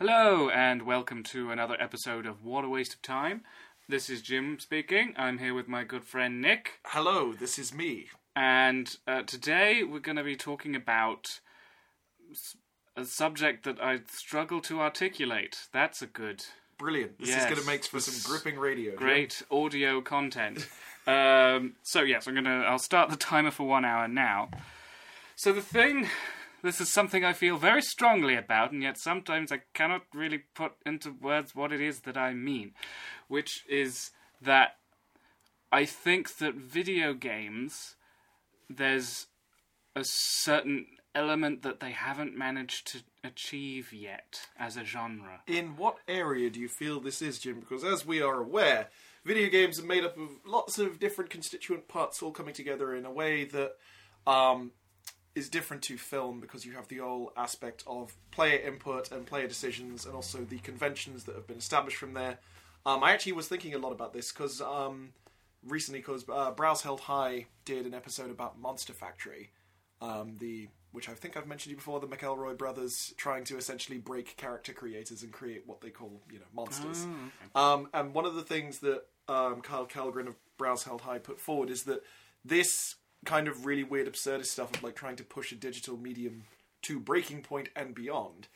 Hello, and welcome to another episode of What a Waste of Time. This is Jim speaking. I'm here with my good friend Nick, Hello, this is me. and uh, today we're going to be talking about s- a subject that I struggle to articulate. That's a good, Brilliant. This Yes, is going to make for some gripping radio. Great audio content. um, so yes, I'm gonna. I'll start the timer for one hour now. So the thing, this is something I feel very strongly about, and yet sometimes I cannot really put into words what it is that I mean, which is that I think that video games, there's a certain element that they haven't managed to achieve yet as a genre. In what area do you feel this is, Jim? Because as we are aware, video games are made up of lots of different constituent parts all coming together in a way that um, is different to film because you have the whole aspect of player input and player decisions and also the conventions that have been established from there. Um, I actually was thinking a lot about this because um, recently, because uh, Brows Held High did an episode about Monster Factory, um, the which I think I've mentioned you before, the McElroy brothers trying to essentially break character creators and create what they call, you know, monsters. Um, and one of the things that um, Kyle Kallgren of Brows Held High put forward is that this kind of really weird absurdist stuff of like trying to push a digital medium to breaking point and beyond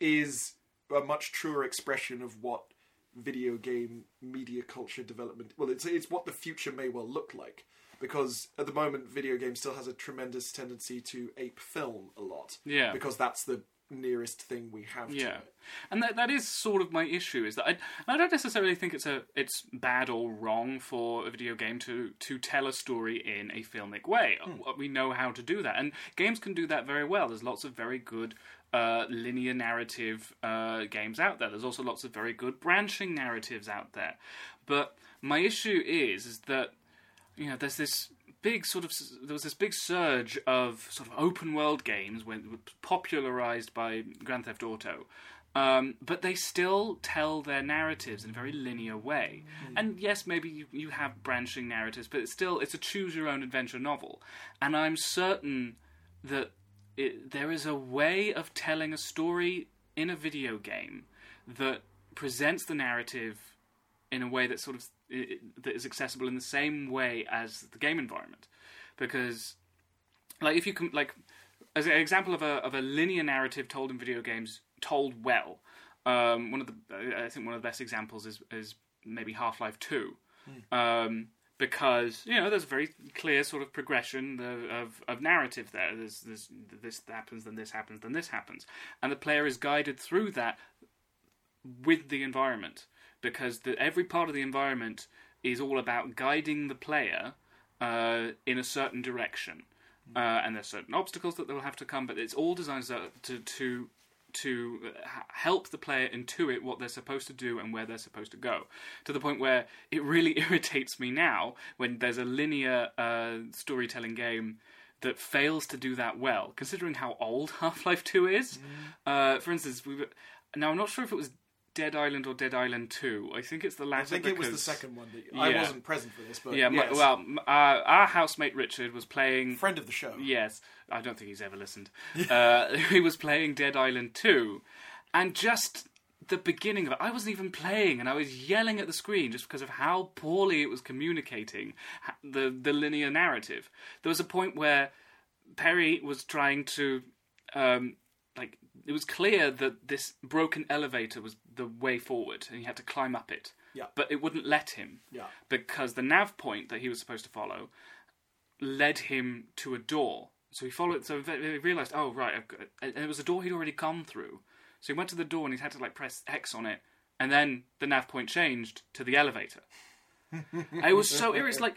is a much truer expression of what video game media culture development well it's it's what the future may well look like because at the moment video game still has a tremendous tendency to ape film a lot Yeah. because that's the nearest thing we have to Yeah, it and that that is sort of my issue. Is that I, I don't necessarily think it's a it's bad or wrong for a video game to to tell a story in a filmic way. We know how to do that, and games can do that very well. There's lots of very good. Uh, linear narrative uh, games out there. There's also lots of very good branching narratives out there. But my issue is, is that you know, there's this big sort of there was this big surge of sort of open world games when popularized by Grand Theft Auto. Um, but they still tell their narratives in a very linear way. And yes, maybe you, you have branching narratives, but it's still it's a choose your own adventure novel. And I'm certain that it, there is a way of telling a story in a video game that presents the narrative in a way that sort of that is accessible in the same way as the game environment. Because like if you can like as an example of a of a linear narrative told in video games told well um, one of the I think one of the best examples is is maybe Half Life Two um, because you know there's a very clear sort of progression of, of, of narrative there. There's, there's this happens, then this happens, then this happens, and the player is guided through that with the environment because the, every part of the environment is all about guiding the player uh, in a certain direction, uh, and there's certain obstacles that they'll have to come, but it's all designed to to to uh, help the player intuit what they're supposed to do and where they're supposed to go. To the point where it really irritates me now when there's a linear uh, storytelling game that fails to do that well, considering how old Half Life Two is. Uh, for instance, we were, now I'm not sure if it was Dead Island or Dead Island Two. I think it's the latter. I think it was the second one. That, I wasn't present for this, but Yeah, my- well, uh, our housemate Richard was playing. friend of the show. Yes, I don't think he's ever listened. uh, he was playing Dead Island 2, and just the beginning of it, I wasn't even playing, and I was yelling at the screen just because of how poorly it was communicating the the linear narrative. There was a point where Perry was trying to, um, like, it was clear that this broken elevator was the way forward, and he had to climb up it. Yeah. But it wouldn't let him Yeah. because the nav point that he was supposed to follow led him to a door. So he followed. So he realized, oh right, I've got, and it was a door he'd already gone through. So he went to the door and he had to like press X on it, and then the nav point changed to the elevator. I was so irritated. Like,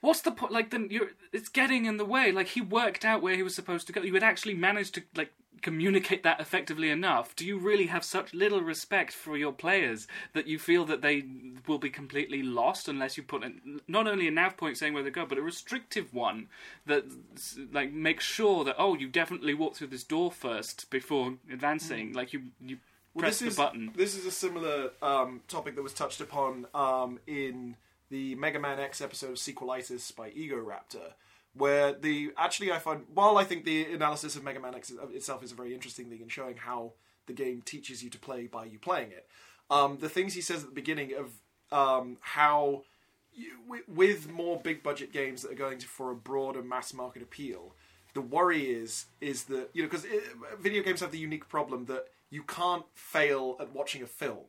what's the point? Like, then you're it's getting in the way. Like he worked out where he was supposed to go. You had actually managed to like communicate that effectively enough? Do you really have such little respect for your players that you feel that they will be completely lost unless you put in, not only a nav point saying where they go, but a restrictive one that like makes sure that oh, you definitely walk through this door first before advancing. Like you you Well, press the is, button. This is a similar um, topic that was touched upon um, in the Mega Man X episode of Sequelitis by Egoraptor, where the actually I find while I think the analysis of Mega Man X itself is a very interesting thing in showing how the game teaches you to play by you playing it. Um, the things he says at the beginning of um, how you, wi- with more big budget games that are going to, for a broader mass market appeal, the worry is is that you know because video games have the unique problem that you can't fail at watching a film.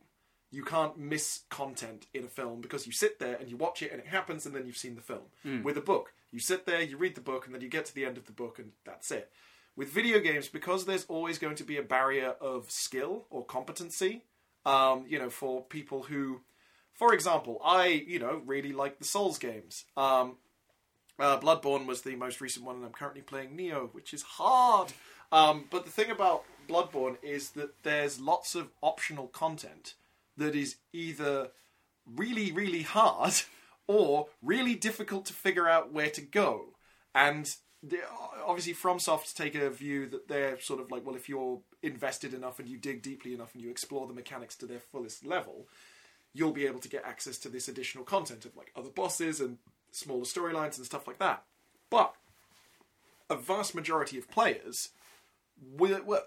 You can't miss content in a film because you sit there and you watch it and it happens and then you've seen the film. With a book, you sit there, you read the book, and then you get to the end of the book and that's it. With video games, because there's always going to be a barrier of skill or competency, um, you know, for people who, for example, I, you know, really like the Souls games. Um, uh, Bloodborne was the most recent one, and I'm currently playing Nioh, which is hard. Um, but the thing about Bloodborne is that there's lots of optional content that is either really, really hard or really difficult to figure out where to go. And obviously, FromSoft take a view that they're sort of like, well, if you're invested enough and you dig deeply enough and you explore the mechanics to their fullest level, you'll be able to get access to this additional content of like other bosses and smaller storylines and stuff like that. But a vast majority of players,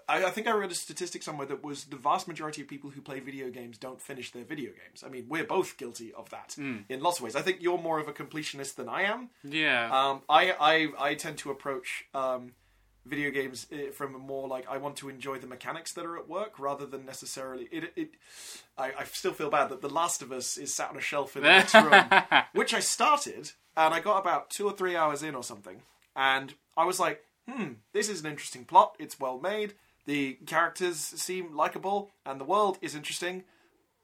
I, I think I read a statistic somewhere that was the vast majority of people who play video games don't finish their video games. I mean, we're both guilty of that in lots of ways. I think you're more of a completionist than I am. Yeah. Um, I, I I tend to approach um, video games eh, from a more like I want to enjoy the mechanics that are at work rather than necessarily it. it I, I still feel bad that The Last of Us is sat on a shelf in the next room, which I started and I got about two or three hours in or something, and I was like, hmm, this is an interesting plot. It's well made. The characters seem likable, and the world is interesting.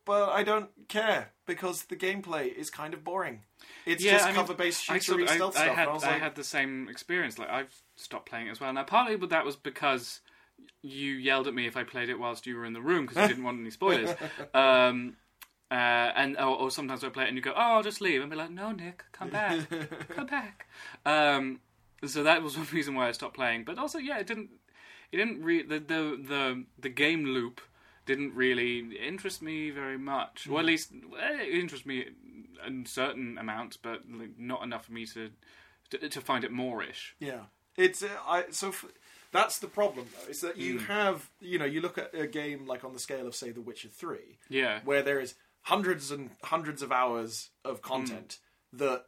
But I don't care because the gameplay is kind of boring. It's Yeah, just I mean, cover-based I, shootery sort of- I- stealth I stuff. had I was I like, had the same experience. Like I've stopped playing it as well. Now, partly, but that was because you yelled at me if I played it whilst you were in the room because you didn't want any spoilers. Um, uh, and or, or sometimes I play it and you go, "Oh, I'll just leave," and be like, "No, Nick, come back, come back." Um, so that was one reason why I stopped playing. But also, yeah, it didn't. It didn't re- the, the the the game loop didn't really interest me very much, or at mm. least eh, it interests me in certain amounts, but like, not enough for me to to, to find it moreish. Yeah, it's uh, I so f- that's the problem though. Is that you mm. have you know you look at a game like on the scale of say The Witcher Three, Yeah, where there is hundreds and hundreds of hours of content mm. that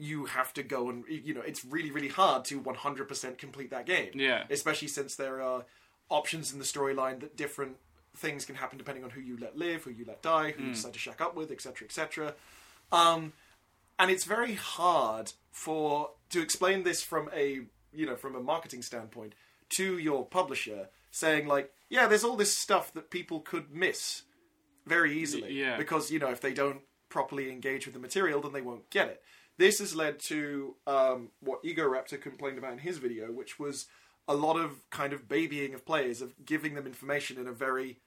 you have to go and you know it's really really hard to 100% complete that game. Yeah. especially since there are options in the storyline that different things can happen depending on who you let live, who you let die, who you decide to shack up with, etc., etc. Um, and it's very hard for to explain this from a you know from a marketing standpoint to your publisher, saying like, yeah, there's all this stuff that people could miss very easily, yeah. because you know if they don't properly engage with the material, then they won't get it. This has led to um, what Egoraptor complained about in his video, which was a lot of kind of babying of players, of giving them information in a very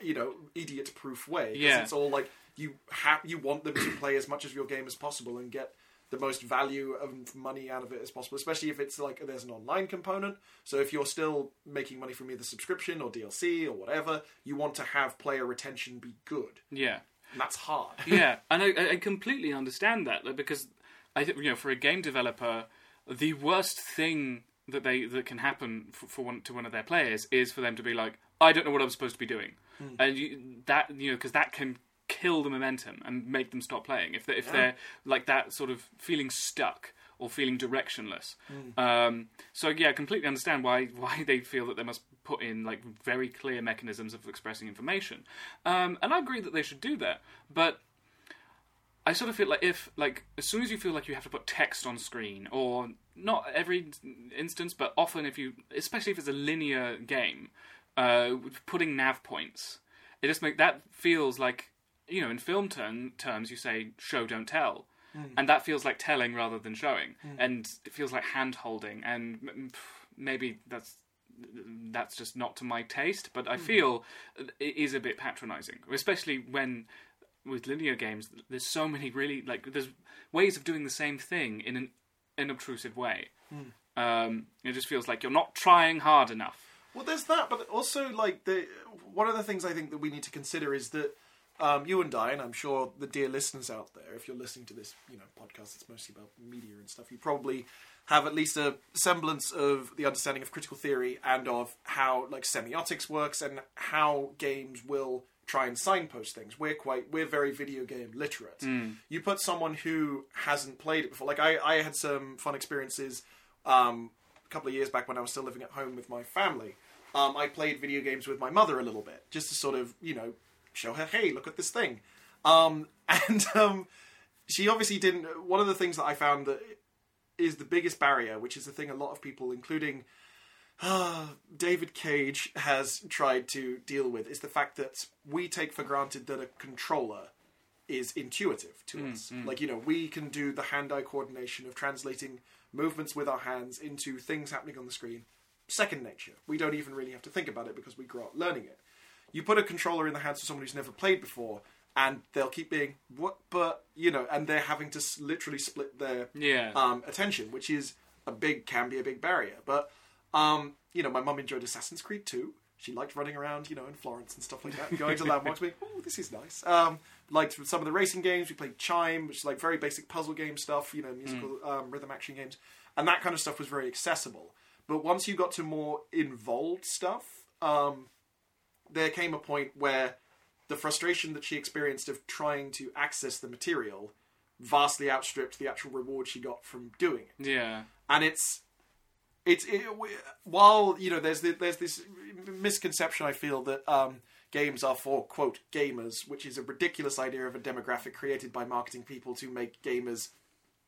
you know idiot proof way Yeah. it's all like you have you want them to play as much of your game as possible and get the most value of money out of it as possible especially if it's like there's an online component so if you're still making money from either subscription or DLC or whatever you want to have player retention be good yeah. And that's hard. Yeah, and I, I completely understand that because I think you know for a game developer, the worst thing that they that can happen for, for one to one of their players is for them to be like, I don't know what I'm supposed to be doing, and you, that you know because that can kill the momentum and make them stop playing if they if they're like that sort of feeling stuck or feeling directionless. Um, so yeah, I completely understand why why they feel that they must put in like very clear mechanisms of expressing information, um, and I agree that they should do that. But I sort of feel like if like as soon as you feel like you have to put text on screen, or not every instance, but often if you, especially if it's a linear game, uh, putting nav points, it just make that feels like you know in film term, terms you say show don't tell. And that feels like telling rather than showing, and it feels like hand holding, and m- maybe that's that's just not to my taste. But I feel it is a bit patronising, especially when with linear games, there's so many really like there's ways of doing the same thing in an unobtrusive way. Um, it just feels like you're not trying hard enough. Well, there's that, but also like the one of the things I think that we need to consider is that um, you and I, and I'm sure the dear listeners out there, if you're listening to this, you know, podcast it's mostly about media and stuff, you probably have at least a semblance of the understanding of critical theory and of how like semiotics works and how games will try and signpost things. We're quite we're very video game literate. You put someone who hasn't played it before, like I, I had some fun experiences um, a couple of years back when I was still living at home with my family. Um, I played video games with my mother a little bit, just to sort of you know show her, hey, look at this thing. Um, and um, she obviously didn't. One of the things that I found that is the biggest barrier, which is the thing a lot of people, including uh, David Cage, has tried to deal with, is the fact that we take for granted that a controller is intuitive to us. Like, you know, we can do the hand eye coordination of translating movements with our hands into things happening on the screen. Second nature. We don't even really have to think about it because we grow up learning it. You put a controller in the hands of someone who's never played before, and they'll keep being, what, but, you know, and they're having to s- literally split their Yeah. um, attention, which is a big, can be a big barrier. But, um, you know, my mum enjoyed Assassin's Creed too. She liked running around, you know, in Florence and stuff like that, going to landmarks, being, oh, this is nice. Um, liked some of the racing games. We played Chime, which is like very basic puzzle game stuff, you know, musical um, rhythm action games. And that kind of stuff was very accessible. But once you got to more involved stuff, um, there came a point where the frustration that she experienced of trying to access the material vastly outstripped the actual reward she got from doing it Yeah. and it's it's it, while you know there's the, there's this misconception I feel that um, games are for quote gamers, which is a ridiculous idea of a demographic created by marketing people to make gamers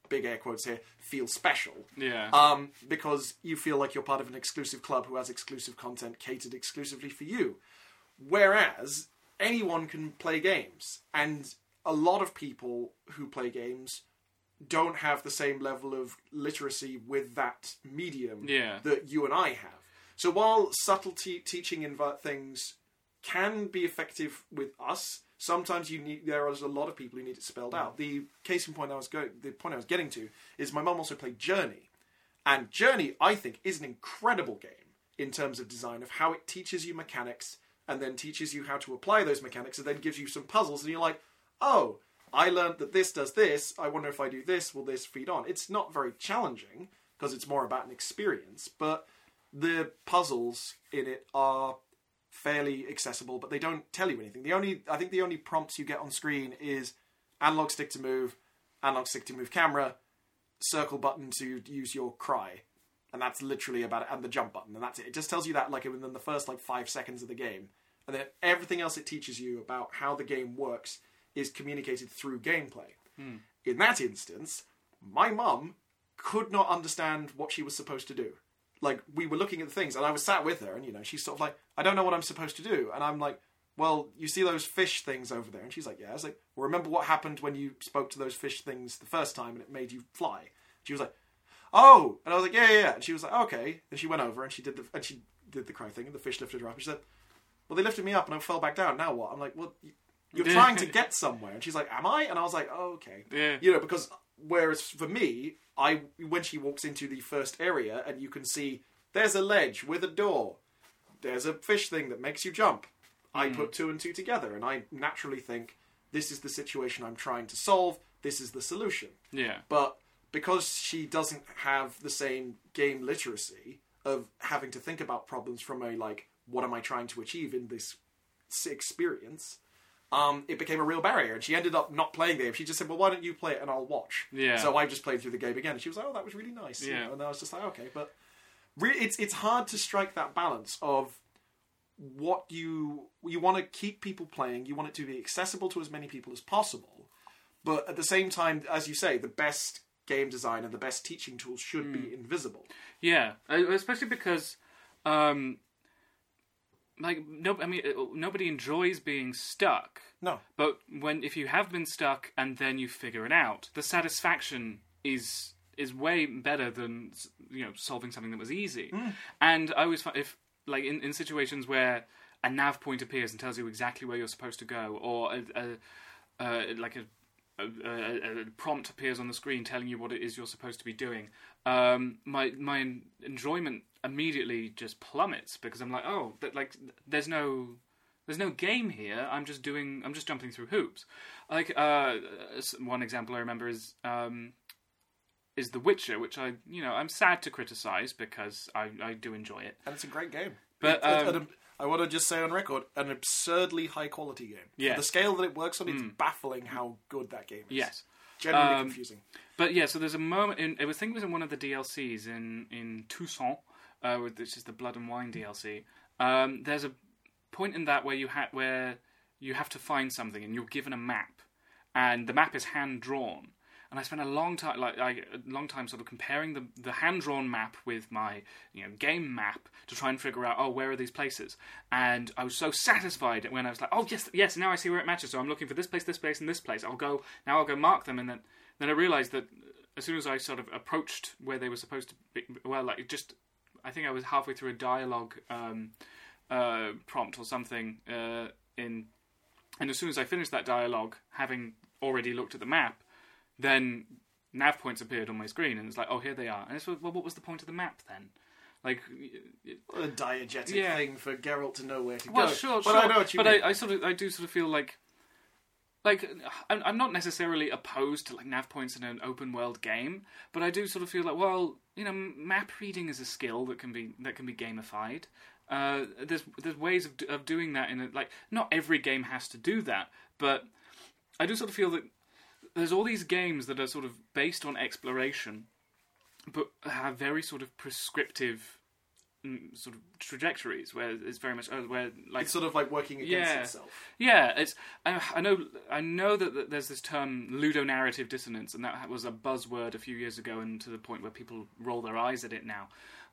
big air quotes here feel special. Yeah. Um, because you feel like you're part of an exclusive club who has exclusive content catered exclusively for you. Whereas anyone can play games, and a lot of people who play games don't have the same level of literacy with that medium Yeah. that you and I have. So while subtlety teaching in va- things can be effective with us, sometimes you need there is a lot of people who need it spelled out. The case in point I was going the point I was getting to is my mum also played Journey. And Journey, I think, is an incredible game in terms of design of how it teaches you mechanics and then teaches you how to apply those mechanics and then gives you some puzzles and you're like, oh, I learned that this does this. I wonder if I do this, will this feed on? It's not very challenging because it's more about an experience, but the puzzles in it are fairly accessible, but they don't tell you anything. The only I think the only prompts you get on screen is analog stick to move, analog stick to move camera, circle button to use your cry, and that's literally about it, and the jump button, and that's it. It just tells you that like within the first like five seconds of the game, and then everything else it teaches you about how the game works is communicated through gameplay. Hmm. In that instance, my mum could not understand what she was supposed to do. Like we were looking at the things, and I was sat with her, and you know, she's sort of like, "I don't know what I'm supposed to do," and I'm like, "Well, you see those fish things over there?" And she's like, "Yeah." I was like, "Well, remember what happened when you spoke to those fish things the first time, and it made you fly?" She was like, "Oh," and I was like, "Yeah, yeah." yeah. And she was like, "Okay," and she went over and she did the and she did the cry thing, and the fish lifted her up, and she said, "Well, they lifted me up, and I fell back down. Now what?" I'm like, "Well." You, you're trying to get somewhere, and she's like, "Am I?" And I was like, "Oh, okay." Yeah. You know, because whereas for me, I when she walks into the first area and you can see there's a ledge with a door, there's a fish thing that makes you jump. I hmm. put two and two together, and I naturally think this is the situation I'm trying to solve. This is the solution. yeah. But because she doesn't have the same game literacy of having to think about problems from a like, what am I trying to achieve in this experience? Um, it became a real barrier, and she ended up not playing the game. She just said, "Well, why don't you play it and I'll watch?" Yeah. So I just played through the game again. And she was like, "Oh, that was really nice." you Yeah. know, and I was just like, "Okay," but re- it's it's hard to strike that balance of what you you want to keep people playing. You want it to be accessible to as many people as possible, but at the same time, as you say, the best game design and the best teaching tools should be invisible. Yeah, Uh, especially because, um, like no, I mean uh, nobody enjoys being stuck. No. But when if you have been stuck and then you figure it out, the satisfaction is is way better than you know solving something that was easy. And I always find if like in, in situations where a nav point appears and tells you exactly where you're supposed to go, or a, a, uh, like a a, a, a prompt appears on the screen telling you what it is you're supposed to be doing. Um, my my enjoyment immediately just plummets because I'm like, oh, that, like there's no there's no game here. I'm just doing. I'm just jumping through hoops. Like uh, one example I remember is um, is The Witcher, which I you know I'm sad to criticize because I I do enjoy it. and it's a great game. But, um, I want to just say on record, an absurdly high quality game. For the scale that it works on, it's baffling how good that game is. Yes. genuinely Um, confusing. But yeah, so there's a moment in I think it was in one of the DLCs in in Toussaint, uh, which is the Blood and Wine DLC. Um, there's a point in that where you ha- where you have to find something and you're given a map, and the map is hand drawn. And I spent a long time, like a long time, sort of comparing the the hand drawn map with my you know game map to try and figure out oh where are these places. And I was so satisfied when I was like oh yes yes now I see where it matches. So I'm looking for this place, this place, and this place. I'll go now. I'll go mark them, and then then I realized that as soon as I sort of approached where they were supposed to be, well, like just I think I was halfway through a dialogue um, uh, prompt or something uh, in, and as soon as I finished that dialogue, having already looked at the map, then nav points appeared on my screen, and it's like, oh, here they are. And it's well, what was the point of the map then? Like, it- a diegetic Yeah. thing for Geralt to know where to go. well, go. sure, but sure. I know what you but mean. I, I sort of, I do sort of feel like, like I'm, I'm not necessarily opposed to like nav points in an open world game, but I do sort of feel like, well, you know, map reading is a skill that can be that can be gamified. Uh, there's there's ways of of doing that in a, like not every game has to do that, but I do sort of feel that there's all these games that are sort of based on exploration, but have very sort of prescriptive mm, sort of trajectories where it's very much uh, where like it's sort of like working against Yeah. itself. yeah, it's. I, I know. I know that, that there's this term ludonarrative dissonance, and that was a buzzword a few years ago, and to the point where people roll their eyes at it now.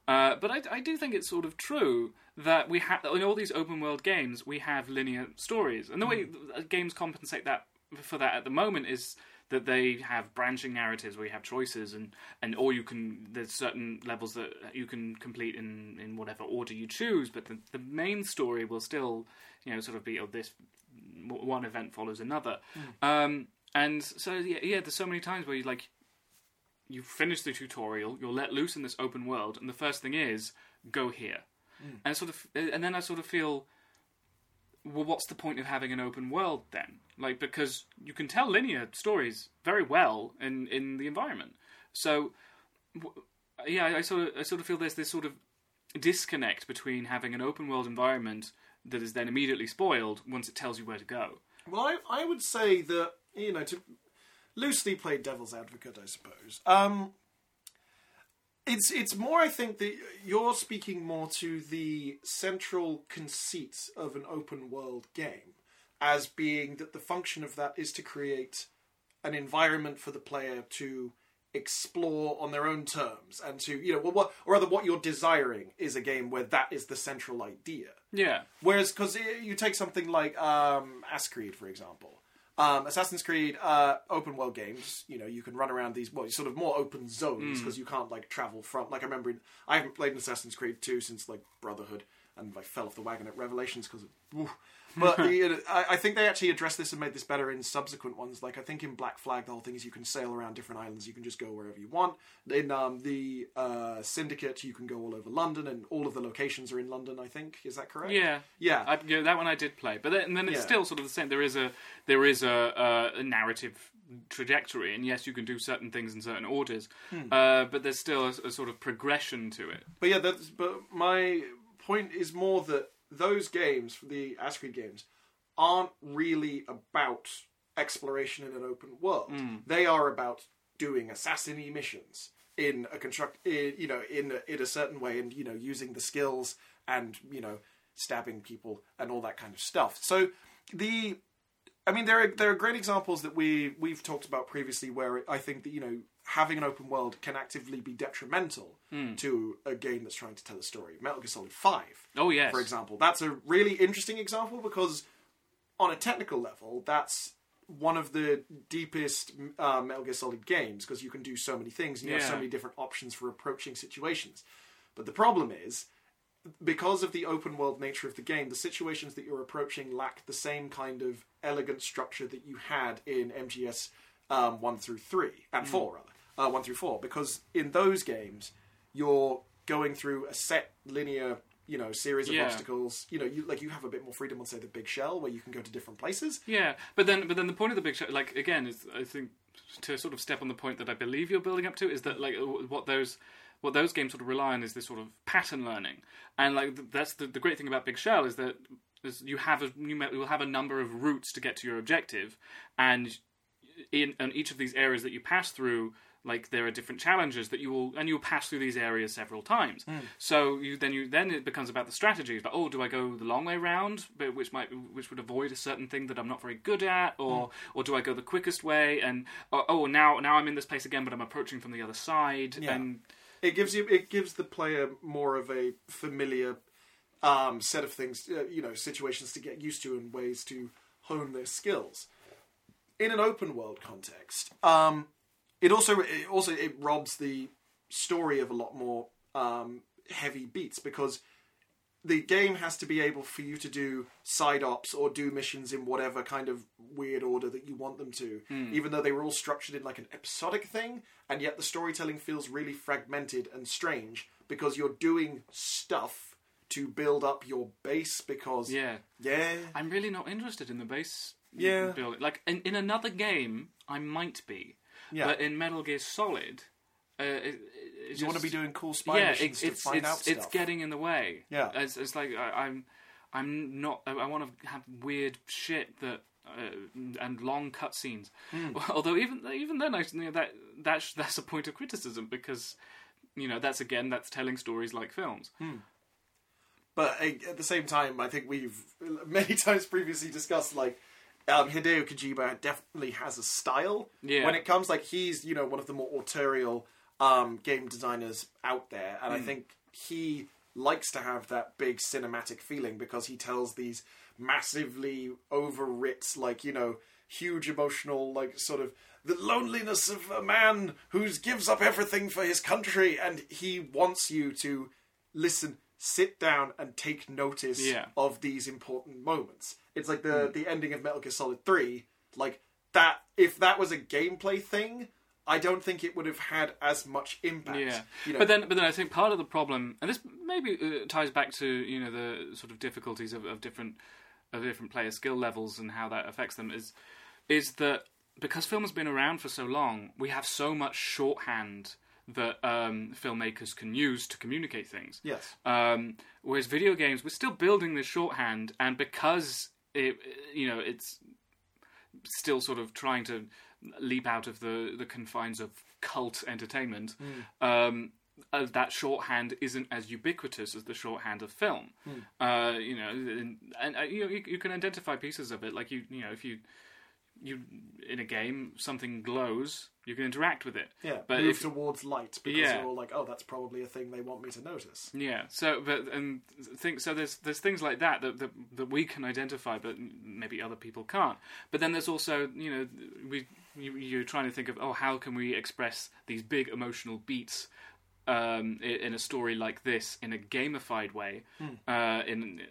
Uh, but I, I do think it's sort of true that we have in all these open world games we have linear stories, and the way uh, games compensate that for that at the moment is that they have branching narratives where you have choices and, and or you can there's certain levels that you can complete in, in whatever order you choose but the, the main story will still you know sort of be oh this one event follows another. Um, and so yeah, yeah there's so many times where you like you finish the tutorial you're let loose in this open world and the first thing is go here. And sort of and then I sort of feel well, what's the point of having an open world then? Like, because you can tell linear stories very well in, in the environment. So, yeah, I, I sort of I sort of feel there's this sort of disconnect between having an open world environment that is then immediately spoiled once it tells you where to go. Well, I, I would say that you know to loosely play devil's advocate, I suppose. Um, it's it's more. I think that you're speaking more to the central conceit of an open world game as being that the function of that is to create an environment for the player to explore on their own terms and to you know well, what or rather what you're desiring is a game where that is the central idea Yeah, Whereas, because you take something like um, Ascreed, for example, um, Assassin's Creed uh, open world games. You know, you can run around these well, sort of more open zones because you can't like travel from. Like I remember, in, I haven't played an Assassin's Creed two since like Brotherhood, and I fell off the wagon at Revelations because. But you know, I, I think they actually addressed this and made this better in subsequent ones. Like I think in Black Flag, the whole thing is you can sail around different islands. You can just go wherever you want. In um, the uh, Syndicate, you can go all over London, and all of the locations are in London. I think is that correct? yeah, Yeah. I, yeah. That one I did play, but then, and then it's Yeah. still sort of the same. There is a there is a, a, a narrative trajectory, and yes, you can do certain things in certain orders, uh, but there's still a, a sort of progression to it. But yeah, that's, but my point is more that those games, the Ascreed games, aren't really about exploration in an open world. Hmm. They are about doing assassin missions in a construct, in, you know, in a, in a certain way, and you know, using the skills and you know, stabbing people and all that kind of stuff. So the I mean, there are there are great examples that we we've talked about previously, where I think that you know having an open world can actively be detrimental to a game that's trying to tell a story. Metal Gear Solid Five, Oh yes, for example, that's a really interesting example because on a technical level, that's one of the deepest uh, Metal Gear Solid games because you can do so many things and you have so many different options for approaching situations. But the problem is, because of the open world nature of the game, the situations that you're approaching lack the same kind of elegant structure that you had in MGS um, one through three and four rather uh, one through four. Because in those games, you're going through a set linear you know series of Yeah. obstacles. You know, you like you have a bit more freedom on say the big shell where you can go to different places. Yeah, but then but then the point of the big shell like again, is I think to sort of step on the point that I believe you're building up to is that like what those what those games sort of rely on is this sort of pattern learning, and like that's the the great thing about Big Shell is that is you have a you will have a number of routes to get to your objective, and in, in each of these areas that you pass through. Like there are different challenges that you will, and you'll pass through these areas several times. So you then you then it becomes about the strategy. Like, oh, do I go the long way round, but which might which would avoid a certain thing that I'm not very good at, or or do I go the quickest way? And oh, oh, now now I'm in this place again, but I'm approaching from the other side. Yeah. And It gives you it gives the player more of a familiar um, set of things, uh, you know, situations to get used to and ways to hone their skills. In an open world context, um, it also it also it robs the story of a lot more um, heavy beats because the game has to be able for you to do side ops or do missions in whatever kind of weird order that you want them to, even though they were all structured in like an episodic thing, and yet the storytelling feels really fragmented and strange because you're doing stuff to build up your base because yeah, yeah I'm really not interested in the base Yeah. building. Like in, in another game, I might be, yeah but in Metal Gear Solid, uh, it, it you want to be doing cool spy yeah, missions it's it's to find it's, out it's getting in the way. Yeah. it's, it's like I, I'm I'm not. I, I want to have weird shit that. Uh, and long cutscenes. Hmm. Although even even then, I you know, that that's that's a point of criticism because you know that's again that's telling stories like films. But uh, at the same time, I think we've many times previously discussed like um, Hideo Kojima definitely has a style Yeah. when it comes like he's you know one of the more autorial um, game designers out there, and I think he likes to have that big cinematic feeling because he tells these massively overwrit like you know huge emotional like sort of the loneliness of a man who gives up everything for his country and he wants you to listen sit down and take notice Yeah. of these important moments. It's like the the ending of metal gear solid 3 like that if that was a gameplay thing i don't think it would have had as much impact Yeah, you know, but then, but then I think part of the problem, and this maybe uh, ties back to you know the sort of difficulties of, of different of different player skill levels and how that affects them is is that because film has been around for so long, we have so much shorthand that um, filmmakers can use to communicate things. yes Um, whereas video games, we're still building this shorthand, and because it, you know, it's still sort of trying to leap out of the the confines of cult entertainment. Um, uh, that shorthand isn't as ubiquitous as the shorthand of film. Uh, you know, and, and uh, you know, you, you can identify pieces of it. Like you, you know, if you you in a game something glows, you can interact with it. yeah but move if towards light because Yeah. you're all like oh that's probably a thing they want me to notice Yeah. So, but and think so. There's there's things like that that, that that we can identify, but maybe other people can't. But then there's also you know we you, you're trying to think of oh how can we express these big emotional beats um, in a story like this in a gamified way, uh, in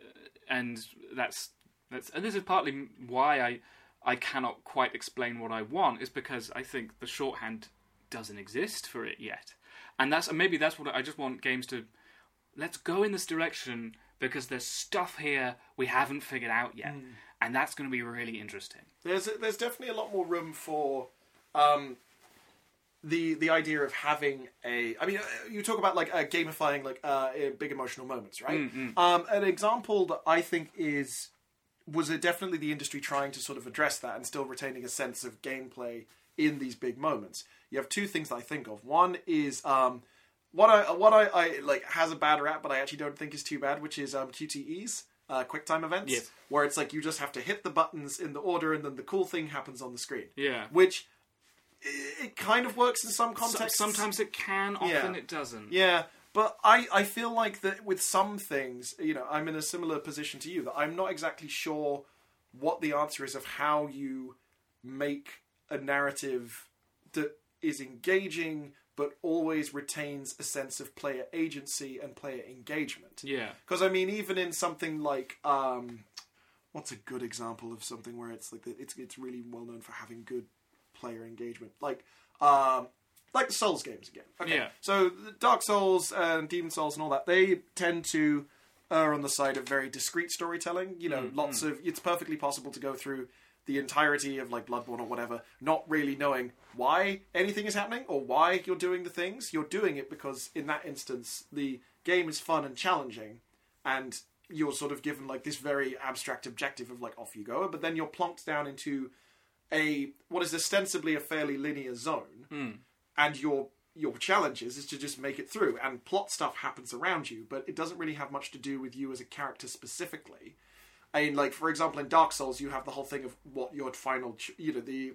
and that's that's and this is partly why I I cannot quite explain what I want is because I think the shorthand doesn't exist for it yet, and that's and maybe that's what I just want games to let's go in this direction because there's stuff here we haven't figured out yet, and that's going to be really interesting. there's there's definitely a lot more room for um, the the idea of having a. I mean, uh, you talk about like uh, gamifying like uh, big emotional moments, right? Um, an example that I think is was it definitely the industry trying to sort of address that and still retaining a sense of gameplay in these big moments. You have two things that I think of. One is um, what I what I, I like has a bad rap, but I actually don't think is too bad, which is um, QTEs, uh, QuickTime events, Yes. where it's like you just have to hit the buttons in the order, and then the cool thing happens on the screen. Yeah. which it kind of works in some So- contexts. sometimes it can, often Yeah. it doesn't. Yeah, but I, I feel like that with some things, you know, I'm in a similar position to you that I'm not exactly sure what the answer is of how you make a narrative that is engaging but always retains a sense of player agency and player engagement. Yeah. Because I mean, even in something like um, what's a good example of something where it's like the- it's it's really well known for having good player engagement, like um, like the Souls games again. Okay. Yeah. So the Dark Souls and Demon Souls and all that, they tend to err on the side of very discreet storytelling. You know, mm, lots mm. of it's perfectly possible to go through the entirety of like Bloodborne or whatever, not really knowing why anything is happening or why you're doing the things. You're doing it because in that instance the game is fun and challenging and you're sort of given like this very abstract objective of like off you go, but then you're plonked down into a what is ostensibly a fairly linear zone, hmm. And your your challenge is, is to just make it through, and plot stuff happens around you, but it doesn't really have much to do with you as a character specifically. I mean, like for example, in Dark Souls, you have the whole thing of what your final, ch- you know, the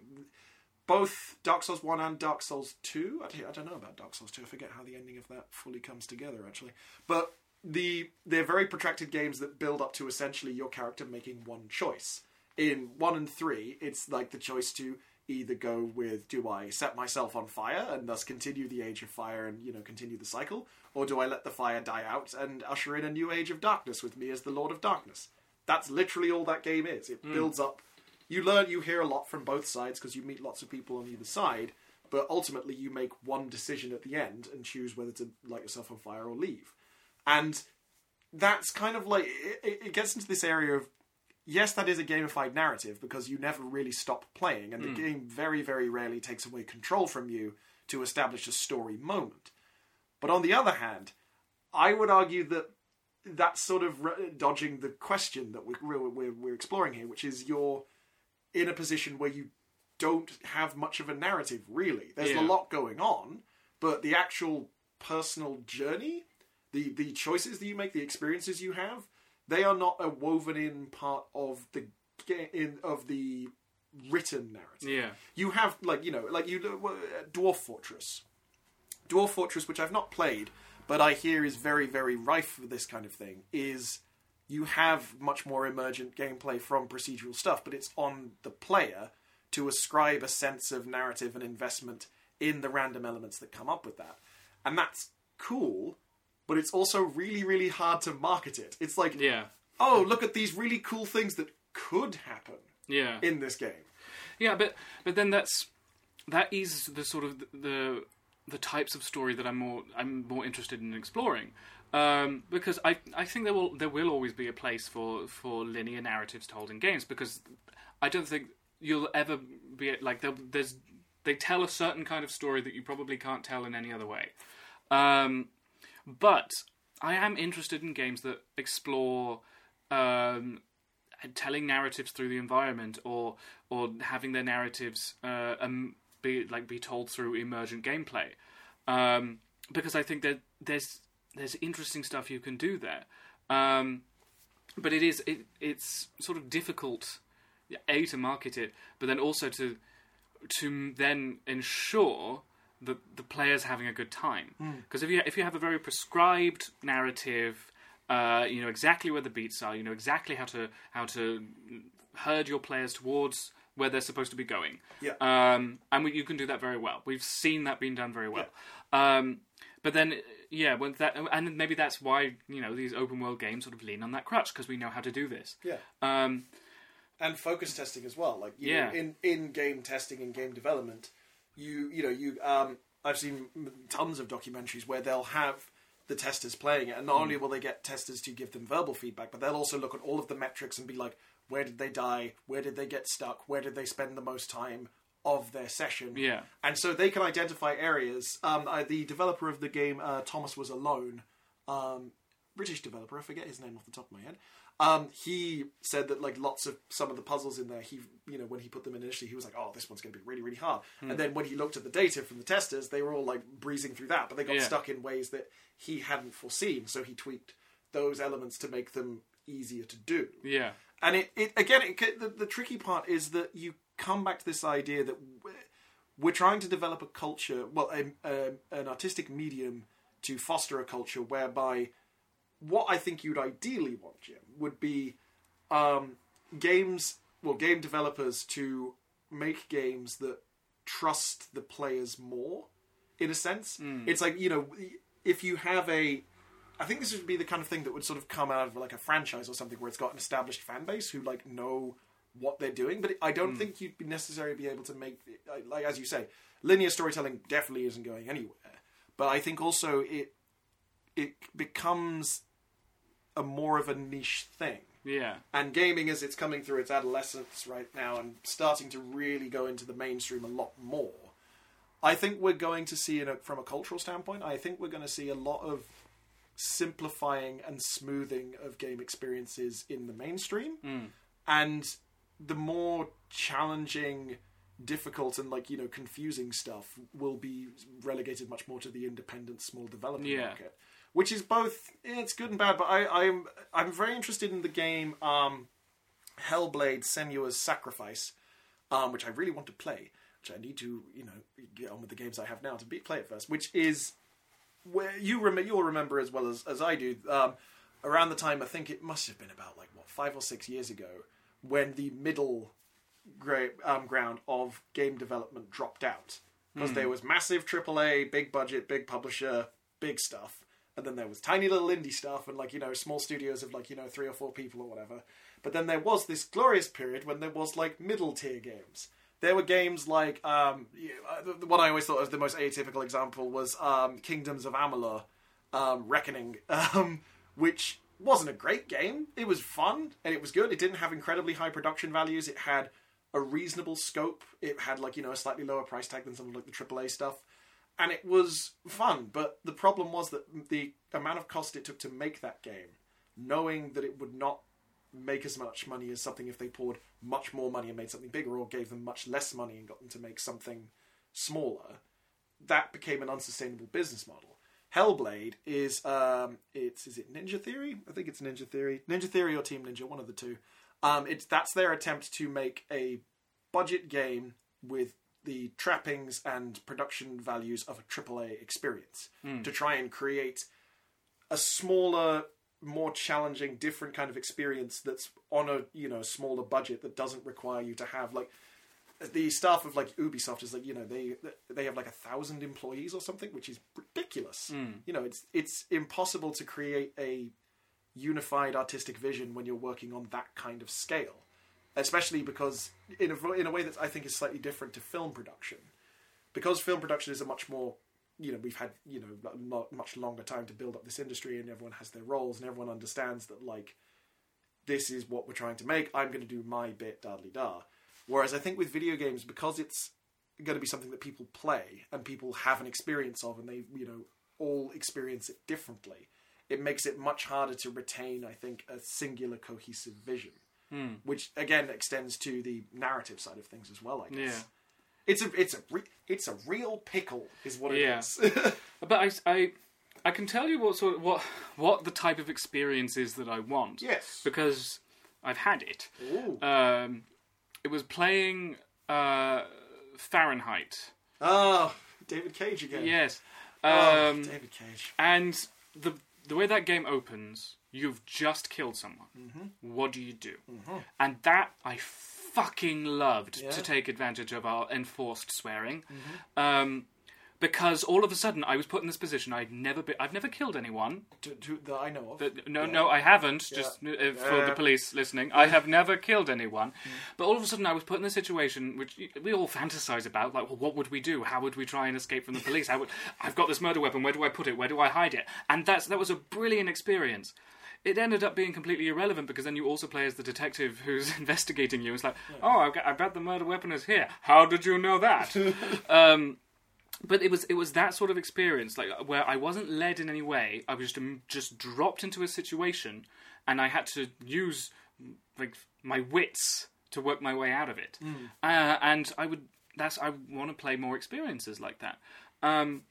both Dark Souls one and Dark Souls two. I I don't know about Dark Souls two. I forget how the ending of that fully comes together actually, but the they're very protracted games that build up to essentially your character making one choice. In one and three, it's like the choice to either go with do I set myself on fire and thus continue the age of fire and you know continue the cycle, or do I let the fire die out and usher in a new age of darkness with me as the Lord of Darkness? That's literally all that game is. It hmm. builds up. You learn, you hear a lot from both sides because you meet lots of people on either side, but ultimately you make one decision at the end and choose whether to light yourself on fire or leave. And that's kind of like it, it it gets into this area of yes, that is a gamified narrative because you never really stop playing, and the hmm. game very, very rarely takes away control from you to establish a story moment. But on the other hand, I would argue that that's sort of re- dodging the question that we're, we're, we're, we're exploring here, which is you're in a position where you don't have much of a narrative, really. There's Yeah. a lot going on, but the actual personal journey, the, the choices that you make, the experiences you have, they are not a woven in part of the in of the written narrative. Yeah. You have like you know like you uh, Dwarf Fortress, Dwarf Fortress, which I've not played, but I hear is very very rife for this kind of thing. Is you have much more emergent gameplay from procedural stuff, but it's on the player to ascribe a sense of narrative and investment in the random elements that come up with that, and that's cool. But it's also really, really hard to market it. It's like, Yeah. oh, look at these really cool things that could happen Yeah. in this game. Yeah, but but then that's that is the sort of the the types of story that I'm more I'm more interested in exploring. Um, because I I think there will there will always be a place for for linear narratives told in games because I don't think you'll ever be like there- there's they tell a certain kind of story that you probably can't tell in any other way. Um, but I am interested in games that explore um, telling narratives through the environment, or or having their narratives uh, um, be like be told through emergent gameplay. Um, because I think that there's there's interesting stuff you can do there. Um, but it is it, it's sort of difficult a to market it, but then also to to then ensure that the player's having a good time. Because if you if you have a very prescribed narrative, uh, you know exactly where the beats are, you know exactly how to how to herd your players towards where they're supposed to be going. Yeah. Um, and we, you can do that very well. We've seen that being done very well. Um, but then, yeah, when that, and maybe that's why you know these open world games sort of lean on that crutch because we know how to do this. Yeah. Um, and focus testing as well. Like you Yeah. know, in in game testing and game development, you you know you um I've seen tons of documentaries where they'll have the testers playing it, and not only will they get testers to give them verbal feedback, but they'll also look at all of the metrics and be like, where did they die? Where did they get stuck? Where did they spend the most time of their session? Yeah. and so they can identify areas. Um, uh, the developer of the game, uh, Thomas was alone. Um, British developer, I forget his name off the top of my head. Um, he said that like lots of some of the puzzles in there, he you know when he put them in initially, he was like, "Oh, this one's going to be really really hard." Hmm. And then when he looked at the data from the testers, they were all like breezing through that, but they got Yeah. stuck in ways that he hadn't foreseen. So he tweaked those elements to make them easier to do. yeah. And it, it again, it, the, the tricky part is that you come back to this idea that we're, we're trying to develop a culture, well, a, a, an artistic medium to foster a culture whereby what I think you'd ideally want, Jim, would be um, games, well, game developers to make games that trust the players more in a sense. Hmm. It's like you know, if you have a, I think this would be the kind of thing that would sort of come out of like a franchise or something where it's got an established fan base who like know what they're doing. But I don't think you'd be necessarily be able to make like as you say, linear storytelling definitely isn't going anywhere. But I think also it it becomes a more of a niche thing Yeah. and gaming as it's coming through its adolescence right now and starting to really go into the mainstream a lot more i think we're going to see in a, from a cultural standpoint i think we're going to see a lot of simplifying and smoothing of game experiences in the mainstream mm. and the more challenging difficult and like you know confusing stuff will be relegated much more to the independent small development Yeah. market which is both eh, it's good and bad but I, i'm i'm very interested in the game um hellblade senua's sacrifice um which i really want to play which i need to you know get on with the games i have now to be, play it first which is where you rem- you'll remember as well as, as I do, um, around the time I think it must have been about like what five or six years ago, when the middle gra- um, ground of game development dropped out because there was massive AAA, big budget, big publisher, big stuff, and then there was tiny little indie stuff and like you know small studios of like you know three or four people or whatever. But then there was this glorious period when there was like middle tier games. There were games like um, the- the one I always thought was the most atypical example was um, Kingdoms of Amalur, um, Reckoning, um, which wasn't a great game. It was fun and it was good. It didn't have incredibly high production values. It had a reasonable scope. It had like you know a slightly lower price tag than some of like the AAA stuff, and it was fun. But the problem was that the amount of cost it took to make that game, knowing that it would not make as much money as something if they poured much more money and made something bigger, or gave them much less money and got them to make something smaller, that became an unsustainable business model. Hellblade is um, it's is it Ninja Theory? I think it's Ninja Theory, Ninja Theory or Team Ninja, one of the two. Um, it's that's their attempt to make a budget game with the trappings and production values of a AAA experience hmm. to try and create a smaller, more challenging, different kind of experience that's on a you know smaller budget that doesn't require you to have like the staff of like Ubisoft is like you know they they have like a thousand employees or something, which is ridiculous. Hmm. You know, it's it's impossible to create a unified artistic vision when you're working on that kind of scale, especially because in a in a way that I think is slightly different to film production, because film production is a much more you know we've had you know much longer time to build up this industry and everyone has their roles and everyone understands that like this is what we're trying to make i'm going to do my bit dadly da. Whereas i think with video games because it's going to be something that people play and people have an experience of and they you know all experience it differently it makes it much harder to retain i think a singular cohesive vision which again extends to the narrative side of things as well i guess Yeah. it's a it's a re- it's a real pickle, is what it Yeah. is. But I, I, I can tell you what sort of, what what the type of experience is that I want. Yes. Because I've had it. Um, it was playing uh, Fahrenheit. oh, David Cage again. Yes. Oh, Um, David Cage. and the the way that game opens, you've just killed someone. Mm-hmm. What do you do? And that I fucking loved Yeah. Mm-hmm. to take advantage of our enforced swearing. Um, because all of a sudden I was put in this position. I'd never been. I've never killed anyone. To, to, that I know of. But no, Yeah. no, I haven't. Just uh, for the police listening, I have never killed anyone. But all of a sudden, I was put in a situation which we all fantasize about. Like, well, what would we do? How would we try and escape from the police? How would I've got this murder weapon? Where do I put it? Where do I hide it? And that's that was a brilliant experience. It ended up being completely irrelevant because then you also play as the detective who's investigating you. It's like, oh, I've got, I bet the murder weapon is here. How did you know that? um, but it was it was that sort of experience like where I wasn't led in any way. I was just just dropped into a situation, and I had to use like my wits to work my way out of it. Uh, and I would that's I want to play more experiences like that. Um,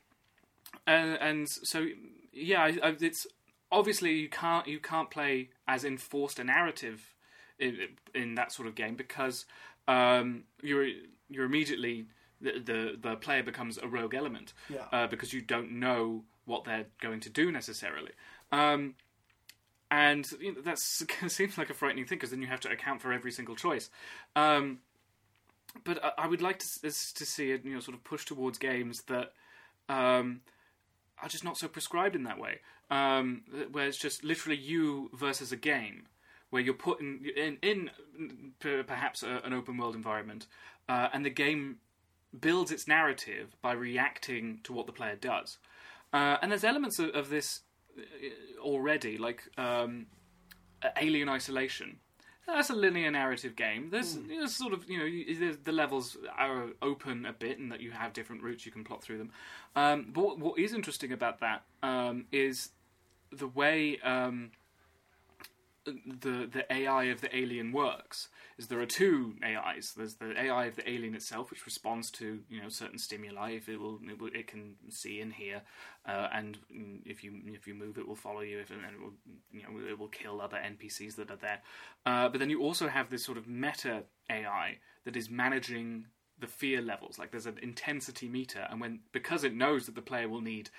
and, and so yeah, I, I, it's obviously you can't you can't play as enforced a narrative in, in that sort of game because um, you're you're immediately the, the the player becomes a rogue element Yeah. uh, because you don't know what they're going to do necessarily. Um, and you know, that seems like a frightening thing because then you have to account for every single choice. Um, but I, I would like to, to see it, you know, sort of push towards games that um, are just not so prescribed in that way. Um, where it's just literally you versus a game, where you're put in in, in perhaps a, an open world environment, uh, and the game builds its narrative by reacting to what the player does. Uh, and there's elements of, of this uh, already, like um, Alien Isolation. That's a linear narrative game. There's, know, sort of, you know, the levels are open a bit, and that you have different routes you can plot through them. Um, but what, what is interesting about that um, is the way um, the the AI of the alien works. Is there are two AIs. There's the AI of the alien itself, which responds to you know certain stimuli. If it will, it, will, it can see and hear, uh, and if you if you move, it will follow you. If and it will, you know, it will kill other NPCs that are there. Uh, but then you also have this sort of meta AI that is managing the fear levels. Like there's an intensity meter, and when because it knows that the player will need,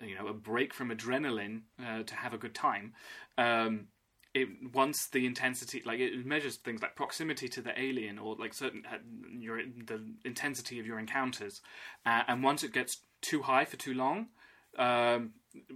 you know, a break from adrenaline uh, to have a good time. Um, it once the intensity like it measures things like proximity to the alien or like certain uh, your the intensity of your encounters. Uh, and once it gets too high for too long um,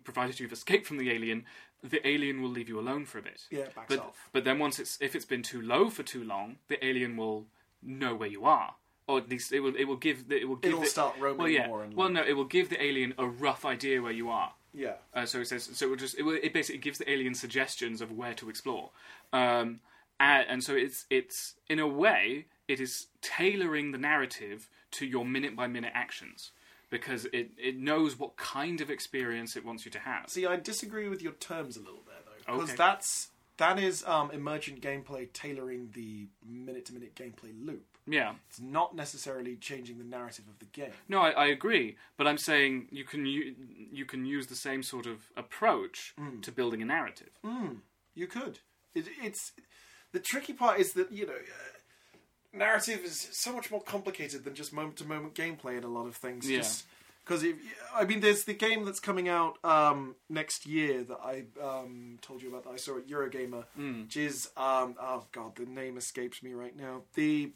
provided you've escaped from the alien the alien will leave you alone for a bit. Yeah, backs but off. but then once it's if it's been too low for too long the alien will know where you are. Or at least it will it will give it will give It'll the- start roaming well yeah. more and well no it will give the alien a rough idea where you are Yeah. uh, so it says, so it just it, it basically gives the alien suggestions of where to explore, um, and, and so it's it's in a way it is tailoring the narrative to your minute by minute actions because it it knows what kind of experience it wants you to have. See, I disagree with your terms a little there, though, because Okay. that's that is um, emergent gameplay tailoring the minute-to-minute gameplay loop. Yeah, It's not necessarily changing the narrative of the game. no, I, I agree, but I'm saying you can u- you can use the same sort of approach to building a narrative. You could. It, it's the tricky part is that you know. Uh, Narrative is so much more complicated than just moment-to-moment gameplay in a lot of things. Yeah. Because I mean, there's the game that's coming out um, next year that I um, told you about that I saw at Eurogamer, which is um, oh god, the name escapes me right now. The